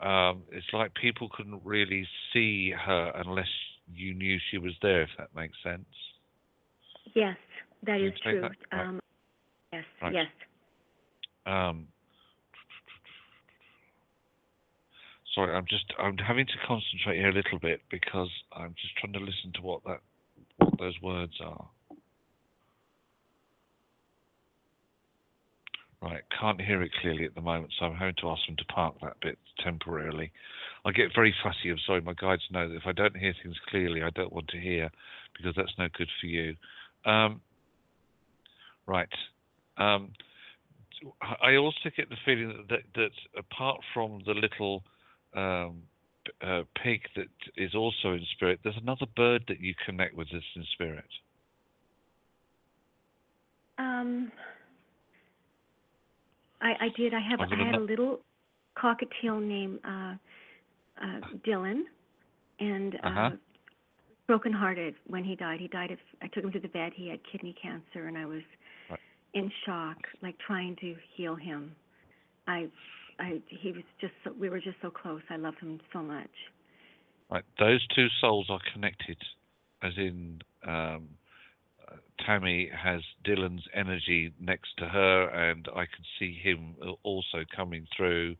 Um, it's like people couldn't really see her unless you knew she was there. If that makes sense. Yes, that Can is true. that? Right. Um, Right. yes. Um, sorry, I'm just I'm having to concentrate here a little bit because I'm just trying to listen to what that what those words are. Right, can't hear it clearly at the moment, so I'm having to ask them to park that bit temporarily. I get very fussy. I'm sorry, my guides know that if I don't hear things clearly, I don't want to hear because that's no good for you. Um, right. Um, I also get the feeling that, that, that apart from the little um, uh, pig that is also in spirit, there's another bird that you connect with that's in spirit. Um, I, I did. I have. Gonna had a little cockatiel named uh, uh, Dylan, and uh, Uh-huh. broken-hearted when he died. He died of. I took him to the vet. He had kidney cancer, and I was. In shock, like trying to heal him. I, I. He was just. So, we were just so close. I loved him so much. Right, those two souls are connected, as in um, uh, Tammy has Dylan's energy next to her, and I can see him also coming through.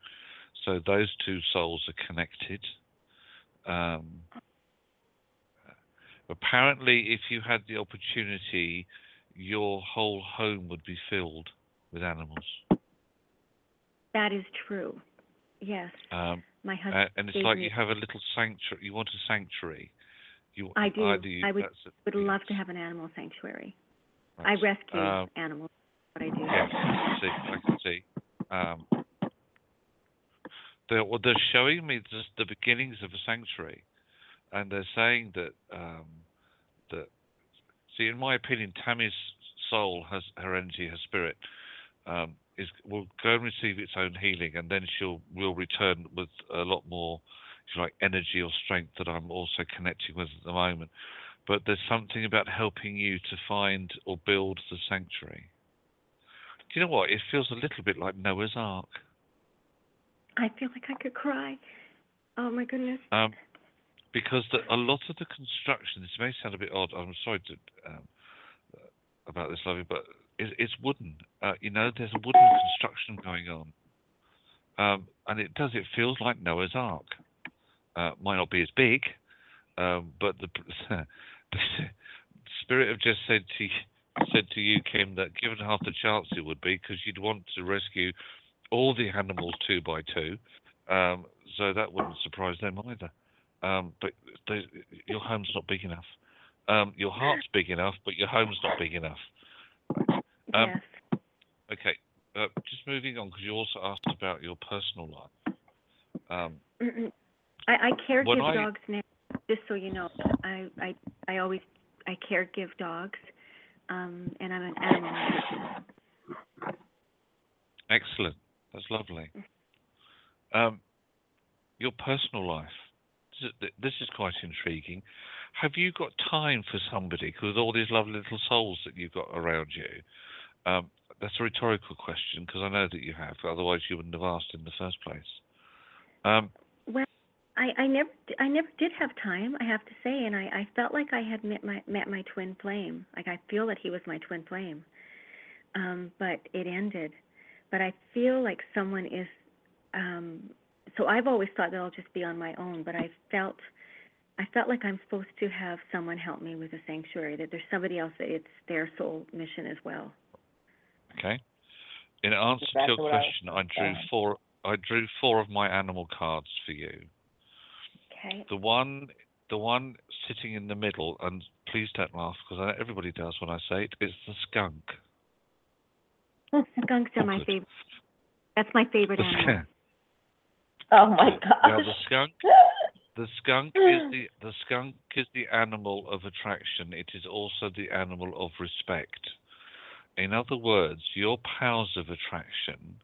So those two souls are connected. Um, apparently, if you had the opportunity, your whole home would be filled with animals. That is true. Yes, Um, my husband. Uh, and it's like me- you have a little sanctuary. You want a sanctuary. You I do. You, I would- it, would love to have an animal sanctuary. I rescue Um, animals. What I do. Yes, I can see. I can see. Um, they're, well, they're showing me just the beginnings of a sanctuary, and they're saying that um, that. See, in my opinion, Tammy's soul has her energy, her spirit, um, is will go and receive its own healing, and then she'll will return with a lot more, like, energy or strength that I'm also connecting with at the moment. but there's something about helping you to find or build the sanctuary. Do you know what? It feels a little bit like Noah's Ark. I feel like I could cry. Oh my goodness. Um, because the, a lot of the construction, this may sound a bit odd. I'm sorry to, um, about this, Lovey, but it, it's wooden. Uh, you know, there's a wooden construction going on, um, and it does. It feels like Noah's Ark. Uh, might not be as big, um, but the, the spirit have just said to said to you, Kim, that given half the chance it would be, because you'd want to rescue all the animals two by two. Um, so that wouldn't surprise them either. Um, but they, your home's not big enough. Um, your heart's big enough, but your home's not big enough. Um, yes. Okay, uh, just moving on because you also asked about your personal life. Um, I, I care give I- dogs now. Just so you know, I I I always I care give dogs, um, and I'm an animal. excellent, that's lovely. Um, your personal life. This is, quite intriguing. Have you got time for somebody? Because all these lovely little souls that you've got around you. Um, that's a rhetorical question because I know that you have. Otherwise, you wouldn't have asked in the first place. Um, Well, I I never I never did have time. I have to say, and I I felt like I had met my met my twin flame. Like I feel that he was my twin flame, um, but it ended. But I feel like someone is. Um, so I've always thought that I'll just be on my own, but I felt. I felt like I'm supposed to have someone help me with the sanctuary. That there's somebody else that it's their sole mission as well. Okay. In answer to your what I question, I drew saying. four. I drew four of my animal cards for you. Okay. The one, the one sitting in the middle, and please don't laugh because everybody does when I say it. It's the skunk. Skunks are my favorite. That's my favorite The animal. Oh my Now the skunk. The skunk is the the skunk is the animal of attraction. It is also the animal of respect. In other words, your powers of attraction,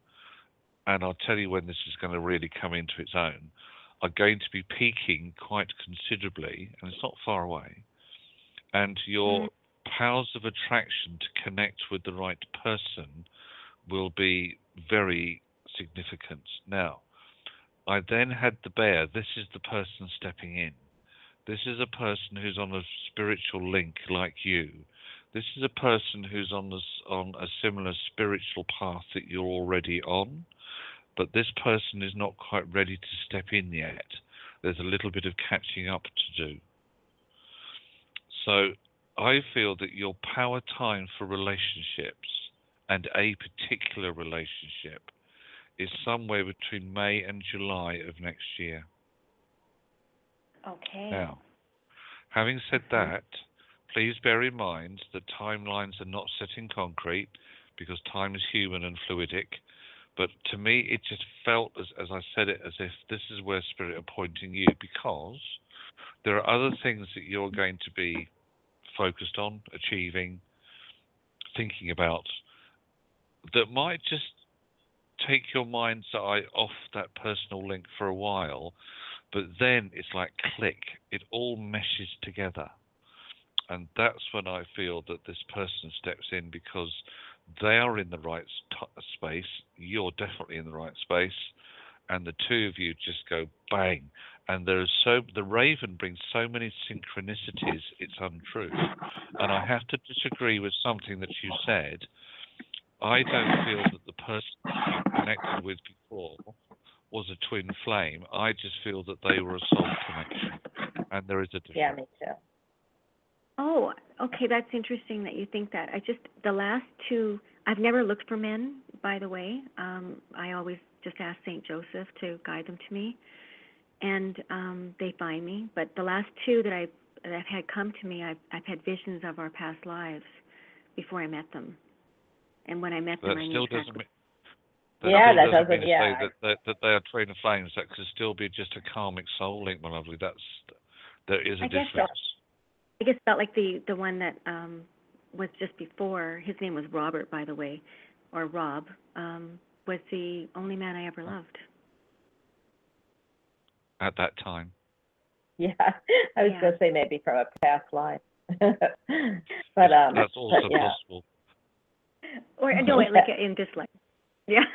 and I'll tell you when this is going to really come into its own, are going to be peaking quite considerably, and it's not far away. And your mm. powers of attraction to connect with the right person will be very significant. Now, I then had the bear. This is the person stepping in. This is a person who's on a spiritual link like you. This is a person who's on a, on a similar spiritual path that you're already on, but this person is not quite ready to step in yet. There's a little bit of catching up to do. So I feel that your power time for relationships and a particular relationship is somewhere between May and July of next year. Okay. Now, having said Mhm. that, please bear in mind that timelines are not set in concrete because time is human and fluidic. But to me, it just felt, as, as I said it, as if this is where Spirit are pointing you because there are other things that you're going to be focused on, achieving, thinking about that might just take your mind's eye off that personal link for a while, but then it's like click, it all meshes together. And that's when I feel that this person steps in because they are in the right st- space, you're definitely in the right space, and the two of you just go bang. And there is so the raven brings so many synchronicities, it's untrue. And I have to disagree with something that you said. I don't feel that the person that you connected with before was a twin flame. I just feel that they were a soul connection, and there is a difference. Yeah, me too. Oh, okay, that's interesting that you think that. I just the last two I've never looked for men, by the way. Um I always just ask Saint Joseph to guide them to me. And um they find me, but the last two that I that I've had come to me, I've I've had visions of our past lives before I met them. And when I met That them, I knew still exactly doesn't mean. That Yeah, still that doesn't mean doesn't- to yeah. say that, that that they are twin flames. That could still be just a karmic soul link, my lovely. That's there is a I guess so. difference. I guess felt like the the one that um was just before. His name was Robert, by the way, or Rob. Um, was the only man I ever loved. At that time, Yeah, I was Yeah. gonna say maybe from a past life. but um, That's also but yeah. possible. Or uh, no, wait, like uh, in this life. Yeah.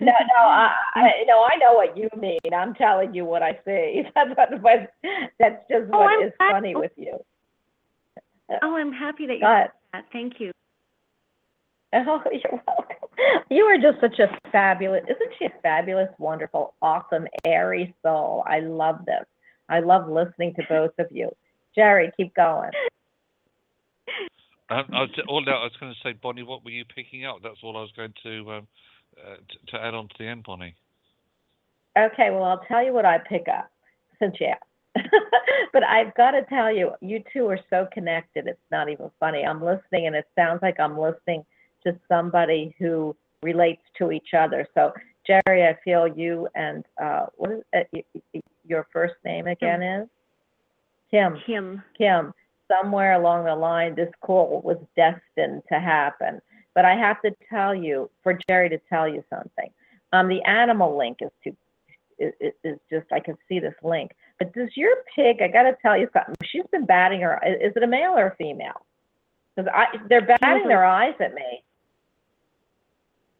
No, no, I, I, no, I know what you mean. I'm telling you what I see. That's what, what that's just Oh, what I'm is glad- funny with you. Oh, I'm happy that you said that. Thank you. Oh, you're welcome. You are just such a fabulous, isn't she a fabulous, wonderful, awesome, airy soul? I love this. I love listening to both of you. Jerry, keep going. Um, I was, all I was going to say, Bonnie, what were you picking up? That's all I was going to um, uh, t- to add on to the end, Bonnie. Okay, well, I'll tell you what I pick up since you asked. but I've got to tell you, you two are so connected. It's not even funny. I'm listening, and it sounds like I'm listening to somebody who relates to each other. So, Jerry, I feel you and uh, what is uh, y- y- your first name again is Kim. Kim. Kim. Somewhere along the line, this call was destined to happen. But I have to tell you, for Jerry to tell you something. Um, the animal link is too is, is- just I can see this link. But does your pig? I got to tell you something. She's been batting her. Is it a male or a female? Because I they're batting a- their eyes at me.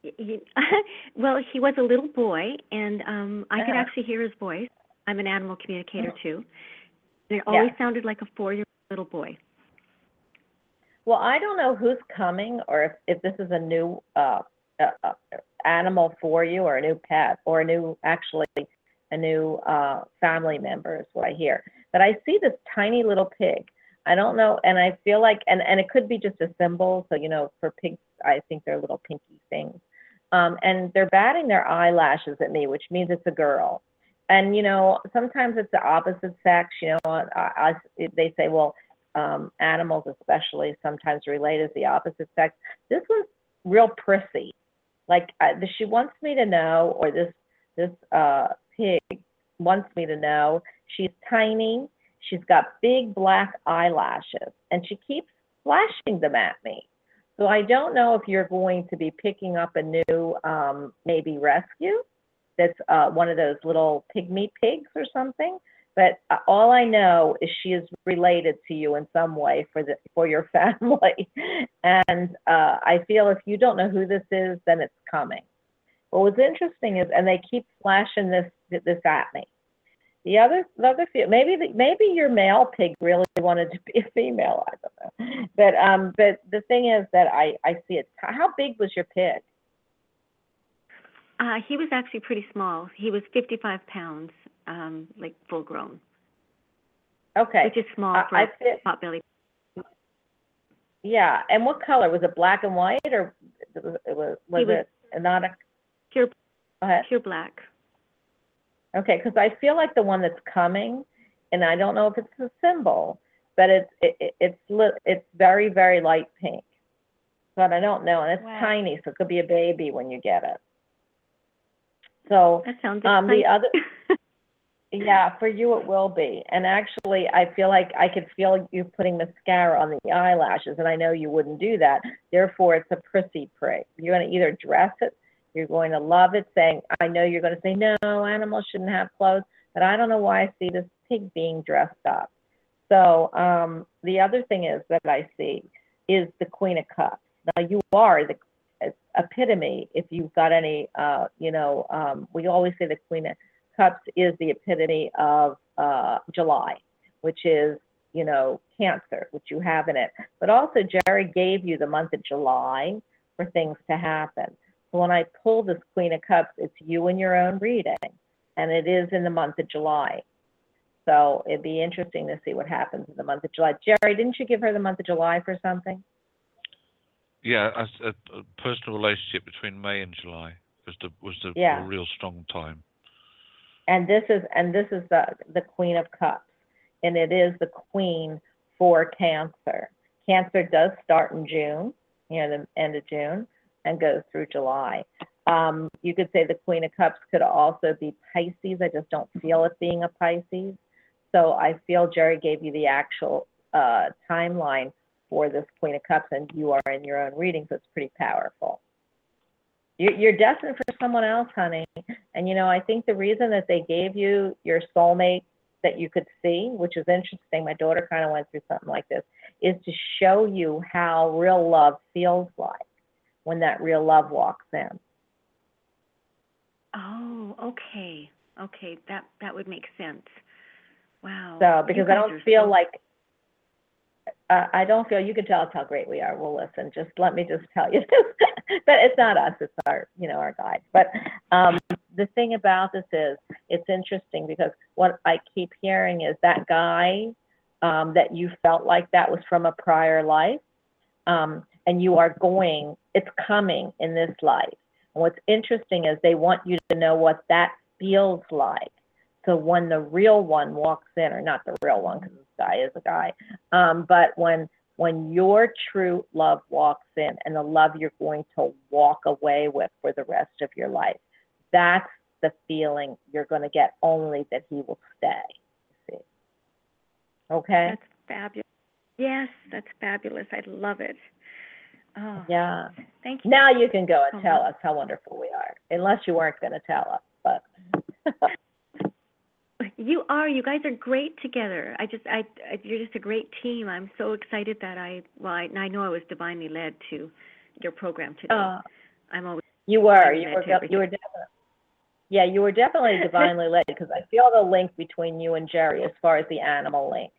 He, well, he was a little boy, and um I could Uh-huh. actually hear his voice. I'm an animal communicator too. And it Yeah. always sounded like a four-year-old little boy. Well, I don't know who's coming or if, if this is a new uh, uh, uh, animal for you or a new pet or a new, actually, a new uh, family member is what I hear. But I see this tiny little pig. I don't know, and I feel like, and, and it could be just a symbol. So, you know, for pigs, I think they're little pinky things. Um, and they're batting their eyelashes at me, which means it's a girl. And, you know, sometimes it's the opposite sex, you know, I, I, they say, well, um, animals especially sometimes relate as the opposite sex. This one's real prissy. Like uh, she wants me to know, or this this uh, pig wants me to know. She's tiny. She's got big black eyelashes, and she keeps flashing them at me. So I don't know if you're going to be picking up a new um, maybe rescue that's uh, one of those little pygmy pigs or something. But uh, all I know is she is related to you in some way for the for your family, and uh, I feel if you don't know who this is, then it's coming. But what's interesting is, and they keep flashing this this at me. The other the other fe- maybe the, maybe your male pig really wanted to be a female. I don't know. But um, but the thing is that I I see it. How big was your pig? Uh, he was actually pretty small. He was 55 pounds, um, like full grown, Okay. which is small I- for I a fit- potbelly. Yeah. And what color was it? Black and white, or it was was, was was- it not a? Pure, Go ahead. pure black. Okay, because I feel like the one that's coming, and I don't know if it's a symbol, but it's it, it- it's li- it's very very light pink, but I don't know, and it's Wow. tiny, so it could be a baby when you get it. So That sounds um, the exciting. other yeah, for you it will be, and actually I feel like I could feel you putting mascara on the eyelashes, and I know you wouldn't do that. Therefore, it's a prissy prig. You're going to either dress it you're going to love it, saying, I know you're going to say, no, animals shouldn't have clothes, but I don't know why I see this pig being dressed up. So um, the other thing is that I see is the Queen of Cups. Now, you are the epitome, if you've got any, uh, you know, um, we always say the Queen of Cups is the epitome of uh, July, which is, you know, Cancer, which you have in it. But also, Jerry gave you the month of July for things to happen. So when I pull this Queen of Cups, it's you in your own reading, and it is in the month of July. So it'd be interesting to see what happens in the month of July. Jerry, didn't you give her the month of July for something? Yeah, a, a, personal relationship between May and July was the was the Yeah. real strong time. And this is and this is the the Queen of Cups, and it is the Queen for Cancer. Cancer does start in June, you know, the end of June, and goes through July. Um, you could say the Queen of Cups could also be Pisces. I just don't feel it being a Pisces. So I feel Jerry gave you the actual uh, timeline for this Queen of Cups, and you are in your own reading, so it's pretty powerful. You- You're destined for someone else, honey. And you know, I think the reason that they gave you your soulmate that you could see, which is interesting. My daughter kind of went through something like this, is to show you how real love feels like when that real love walks in. Oh, okay. Okay, that that would make sense. Wow. So because I don't feel so- like uh, I don't feel you can tell us how great we are. We'll listen. Just let me just tell you this. but it's not us. It's our you know our guide. But um, the thing about this is it's interesting because what I keep hearing is that guy um, that you felt like that was from a prior life, um, and you are going. It's coming in this life. And what's interesting is they want you to know what that feels like. So when the real one walks in, or not the real one, because guy is a guy, um, but when when your true love walks in, and the love you're going to walk away with for the rest of your life, that's the feeling you're going to get. Only that he will stay. See? Okay. That's fabulous. Yes, that's fabulous. I love it. Oh, Yeah. thank you. Now you can go and tell us how wonderful we are, unless you weren't going to tell us. But You are. You guys are great together. I just, I, I, you're just a great team. I'm so excited that I, well, I, I know I was divinely led to your program today. uh, I'm always. you were, you were, everything. you were definitely. Yeah, you were definitely divinely led because I feel the link between you and Jerry as far as the animal link.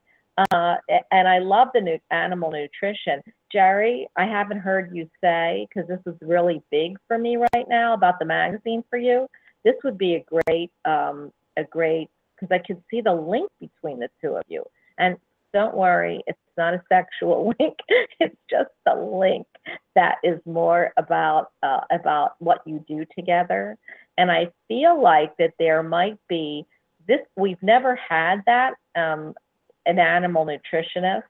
Uh, and I love the new animal nutrition. Jerry, I haven't heard you say because this is really big for me right now about the magazine for you. This would be a great, um, a great because I could see the link between the two of you. And don't worry, it's not a sexual link. it's just a link that is more about uh, about what you do together. And I feel like that there might be this. We've never had that um, an animal nutritionist,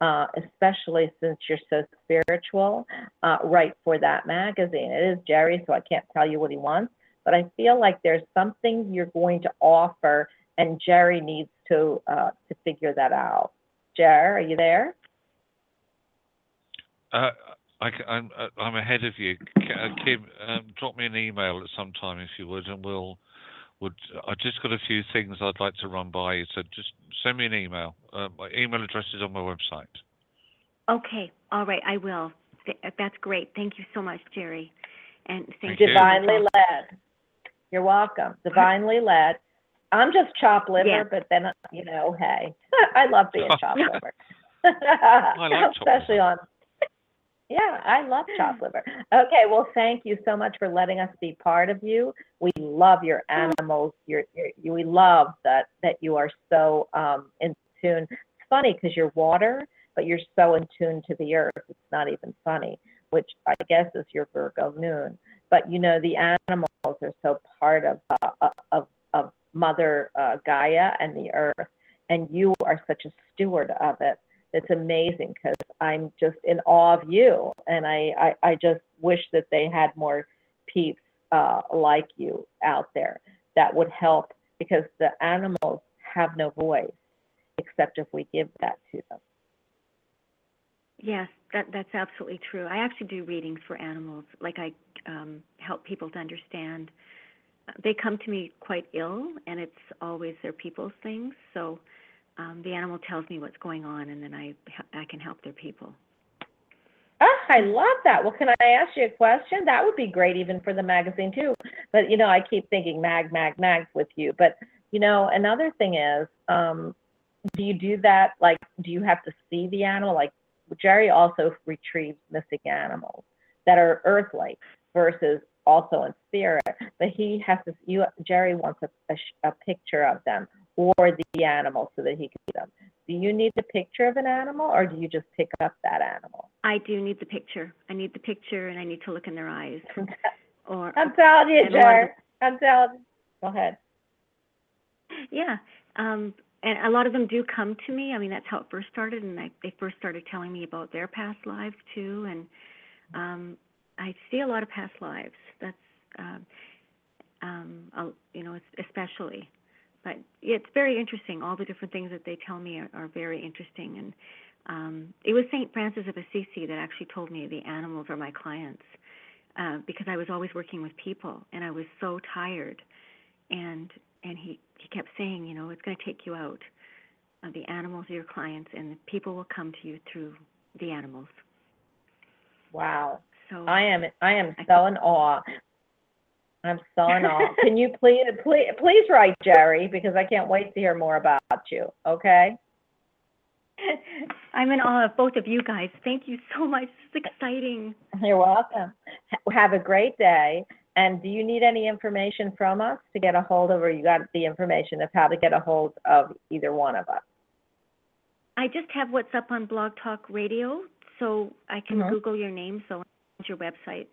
uh, especially since you're so spiritual, uh, write for that magazine. It is Jerry, so I can't tell you what he wants. But I feel like there's something you're going to offer, and Jerry needs to uh, to figure that out. Jer, are you there? Uh, I, am I'm, I'm ahead of you, uh, Kim. Um, drop me an email at some time if you would, and we'll. Would I just got a few things I'd like to run by you, so just send me an email. Uh, my email address is on my website. Okay, all right, I will. That's great. Thank you so much, Jerry. And thank Thank you. you. Divinely led. You're welcome. Divinely led. I'm just chopped liver, Yeah. but then you know, hey, I love being chopped liver. like Especially on. Yeah, I love chopped liver. Okay, well, thank you so much for letting us be part of you. We love your animals. Your, your we love that that you are so um, in tune. It's funny because you're water, but you're so in tune to the earth. It's not even funny, which I guess is your Virgo moon. But you know, the animals are so part of uh, of of Mother uh, Gaia and the earth, and you are such a steward of it. It's amazing because I'm just in awe of you, and I, I I just wish that they had more peeps uh, like you out there that would help because the animals have no voice except if we give that to them. Yes, that that's absolutely true. I actually do readings for animals. Like I um, help people to understand. They come to me quite ill, and it's always their people's things. So um, the animal tells me what's going on, and then I I can help their people. Oh, I love that. Well, can I ask you a question? That would be great even for the magazine too. But you know, I keep thinking mag, mag, mag with you. But you know, another thing is, um, do you do that? Like, do you have to see the animal? Like, Jerry also retrieves missing animals that are earthly versus also in spirit. But he has to. You, Jerry wants a, a, a picture of them or the animal so that he can see them. Do you need a picture of an animal, or do you just pick up that animal? I do need the picture. I need the picture, and I need to look in their eyes. Or I'm telling you, and a lot of Jer. I'm telling you. Go ahead. Yeah. Um, and a lot of them do come to me. I mean, that's how it first started, and I, they first started telling me about their past lives too. And um, I see a lot of past lives. That's, um, um, you know, especially. But it's very interesting. All the different things that they tell me are, are very interesting. And um, it was Saint Francis of Assisi that actually told me the animals are my clients uh, because I was always working with people, and I was so tired. And and he he kept saying, you know, it's going to take you out. Uh, the animals are your clients, and the people will come to you through the animals. Wow. So I am I am I so in awe. I'm so in awe. Can you please please please write Jerry because I can't wait to hear more about you. Okay. I'm in awe of both of you guys. Thank you so much. It's exciting. You're welcome. Have a great day. And do you need any information from us to get a hold of, or you got the information of how to get a hold of either one of us? I just have what's up on Blog Talk Radio, so I can Mhm. Google your name, so your websites,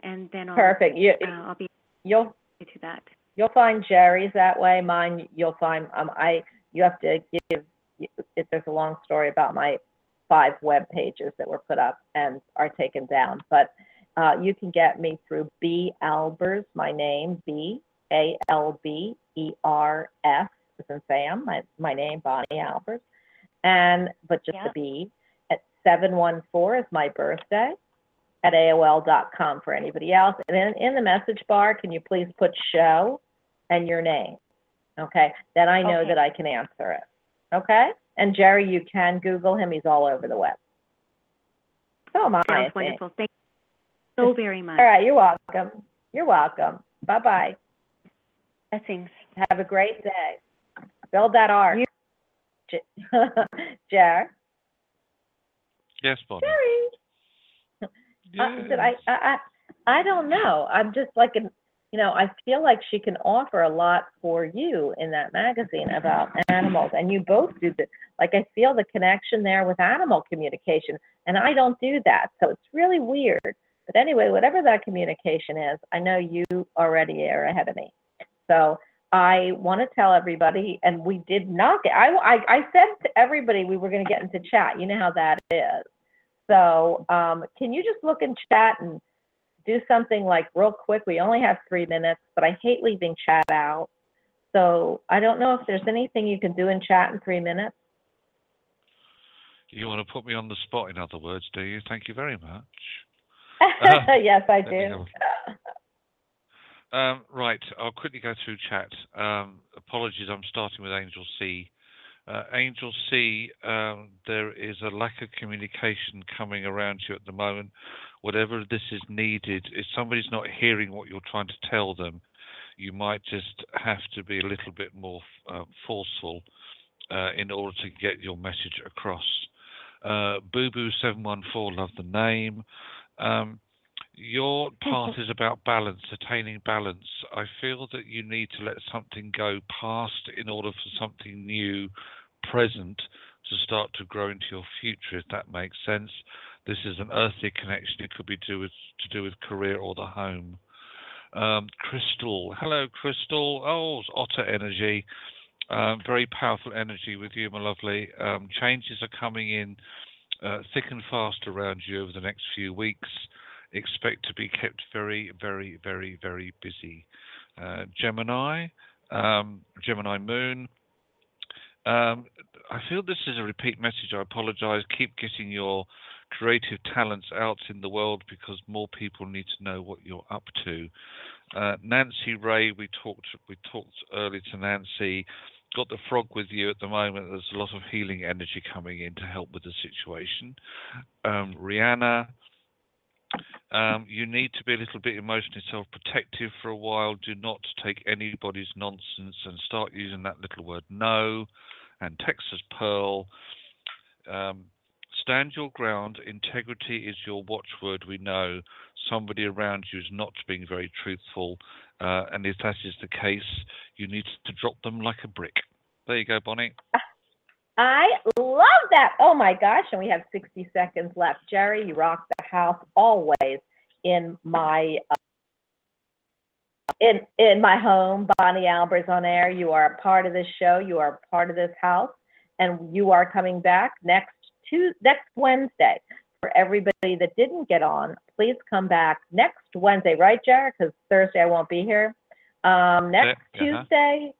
and then I'll Perfect. You, uh, I'll be you'll to that. you'll find Jerry's that way. Mine, you'll find um I you have to give. If there's a long story about my five web pages that were put up and are taken down, but uh, you can get me through B Albers, my name B A L B E R S, as in Sam, my my name Bonnie Albers, and but just Yeah. the B at seven one four is my birthday at AOL.com for anybody else. And then in the message bar, can you please put show and your name? Okay, then I know Okay. that I can answer it. Okay? And Jerry, you can Google him. He's all over the web. So am I, I Sounds think. wonderful. Thank you so very much. All right, you're welcome. You're welcome. Bye-bye. Blessings. Have a great day. Build that ark. You- Jer? Yes, Bonnie. Jerry? Uh, I. I, I, I don't know. I'm just like, an, you know, I feel like she can offer a lot for you in that magazine about animals, and you both do the, like, I feel the connection there with animal communication, and I don't do that, so it's really weird. But anyway, whatever that communication is, I know you already are ahead of me. So I want to tell everybody, and we did not get, I, I, I said to everybody we were going to get into chat. You know how that is. So um, can you just look in chat and do something like real quick? We only have three minutes, but I hate leaving chat out. So I don't know if there's anything you can do in chat in three minutes. You want to put me on the spot, in other words, do you? Thank you very much. yes, I do. Um, right, I'll quickly go through chat. Um, apologies, I'm starting with Angel C. Uh, Angel C, um, there is a lack of communication coming around you at the moment. Whatever this is needed, if somebody's not hearing what you're trying to tell them, you might just have to be a little bit more uh, forceful uh, in order to get your message across. Uh, Boo Boo 714, love the name. Um, your path is about balance, attaining balance. I feel that you need to let something go past in order for something new, present, to start to grow into your future, if that makes sense. This is an earthly connection. It could be do with, to do with career or the home. Um, Crystal, hello, Crystal. Oh, it's otter energy. Um, very powerful energy with you, my lovely. Um, changes are coming in uh, thick and fast around you over the next few weeks. Expect to be kept very, very, very, very busy. Uh, Gemini, um, Gemini Moon. Um, I feel this is a repeat message. I apologize. Keep getting your creative talents out in the world because more people need to know what you're up to. Uh, Nancy Ray, we talked we talked earlier to Nancy. Got the frog with you at the moment. There's a lot of healing energy coming in to help with the situation. Um, Rihanna, um, you need to be a little bit emotionally self-protective for a while. Do not take anybody's nonsense and start using that little word no. And Texas Pearl, um, stand your ground. Integrity is your watchword. We know somebody around you is not being very truthful, uh, and if that is the case, you need to drop them like a brick. There you go, Bonnie. I love that. Oh my gosh, and we have 60 seconds left. Jerry, you rock the house always in my uh, in in my home. Bonnie Albers on air. You are a part of this show. You are a part of this house, and you are coming back next to next Wednesday. For everybody that didn't get on, please come back next Wednesday, right, Jared? Because Thursday I won't be here. Um, next uh-huh. Tuesday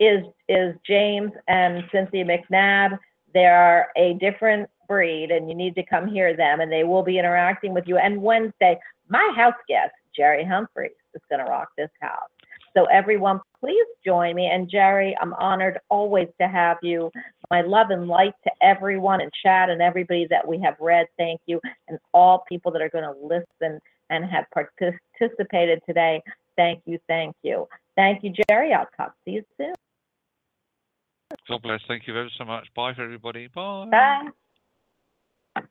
is is James and Cynthia McNabb. They're a different breed, and you need to come hear them, and they will be interacting with you. And Wednesday, my house guest, Jerry Humphreys, is going to rock this house. So everyone, please join me. And Jerry, I'm honored always to have you. My love and light to everyone and chat and everybody that we have read. Thank you. And all people that are going to listen and have participated today. Thank you. Thank you. Thank you, Jerry. I'll talk to you soon. God bless. Thank you very so much. Bye for everybody. Bye. Bye.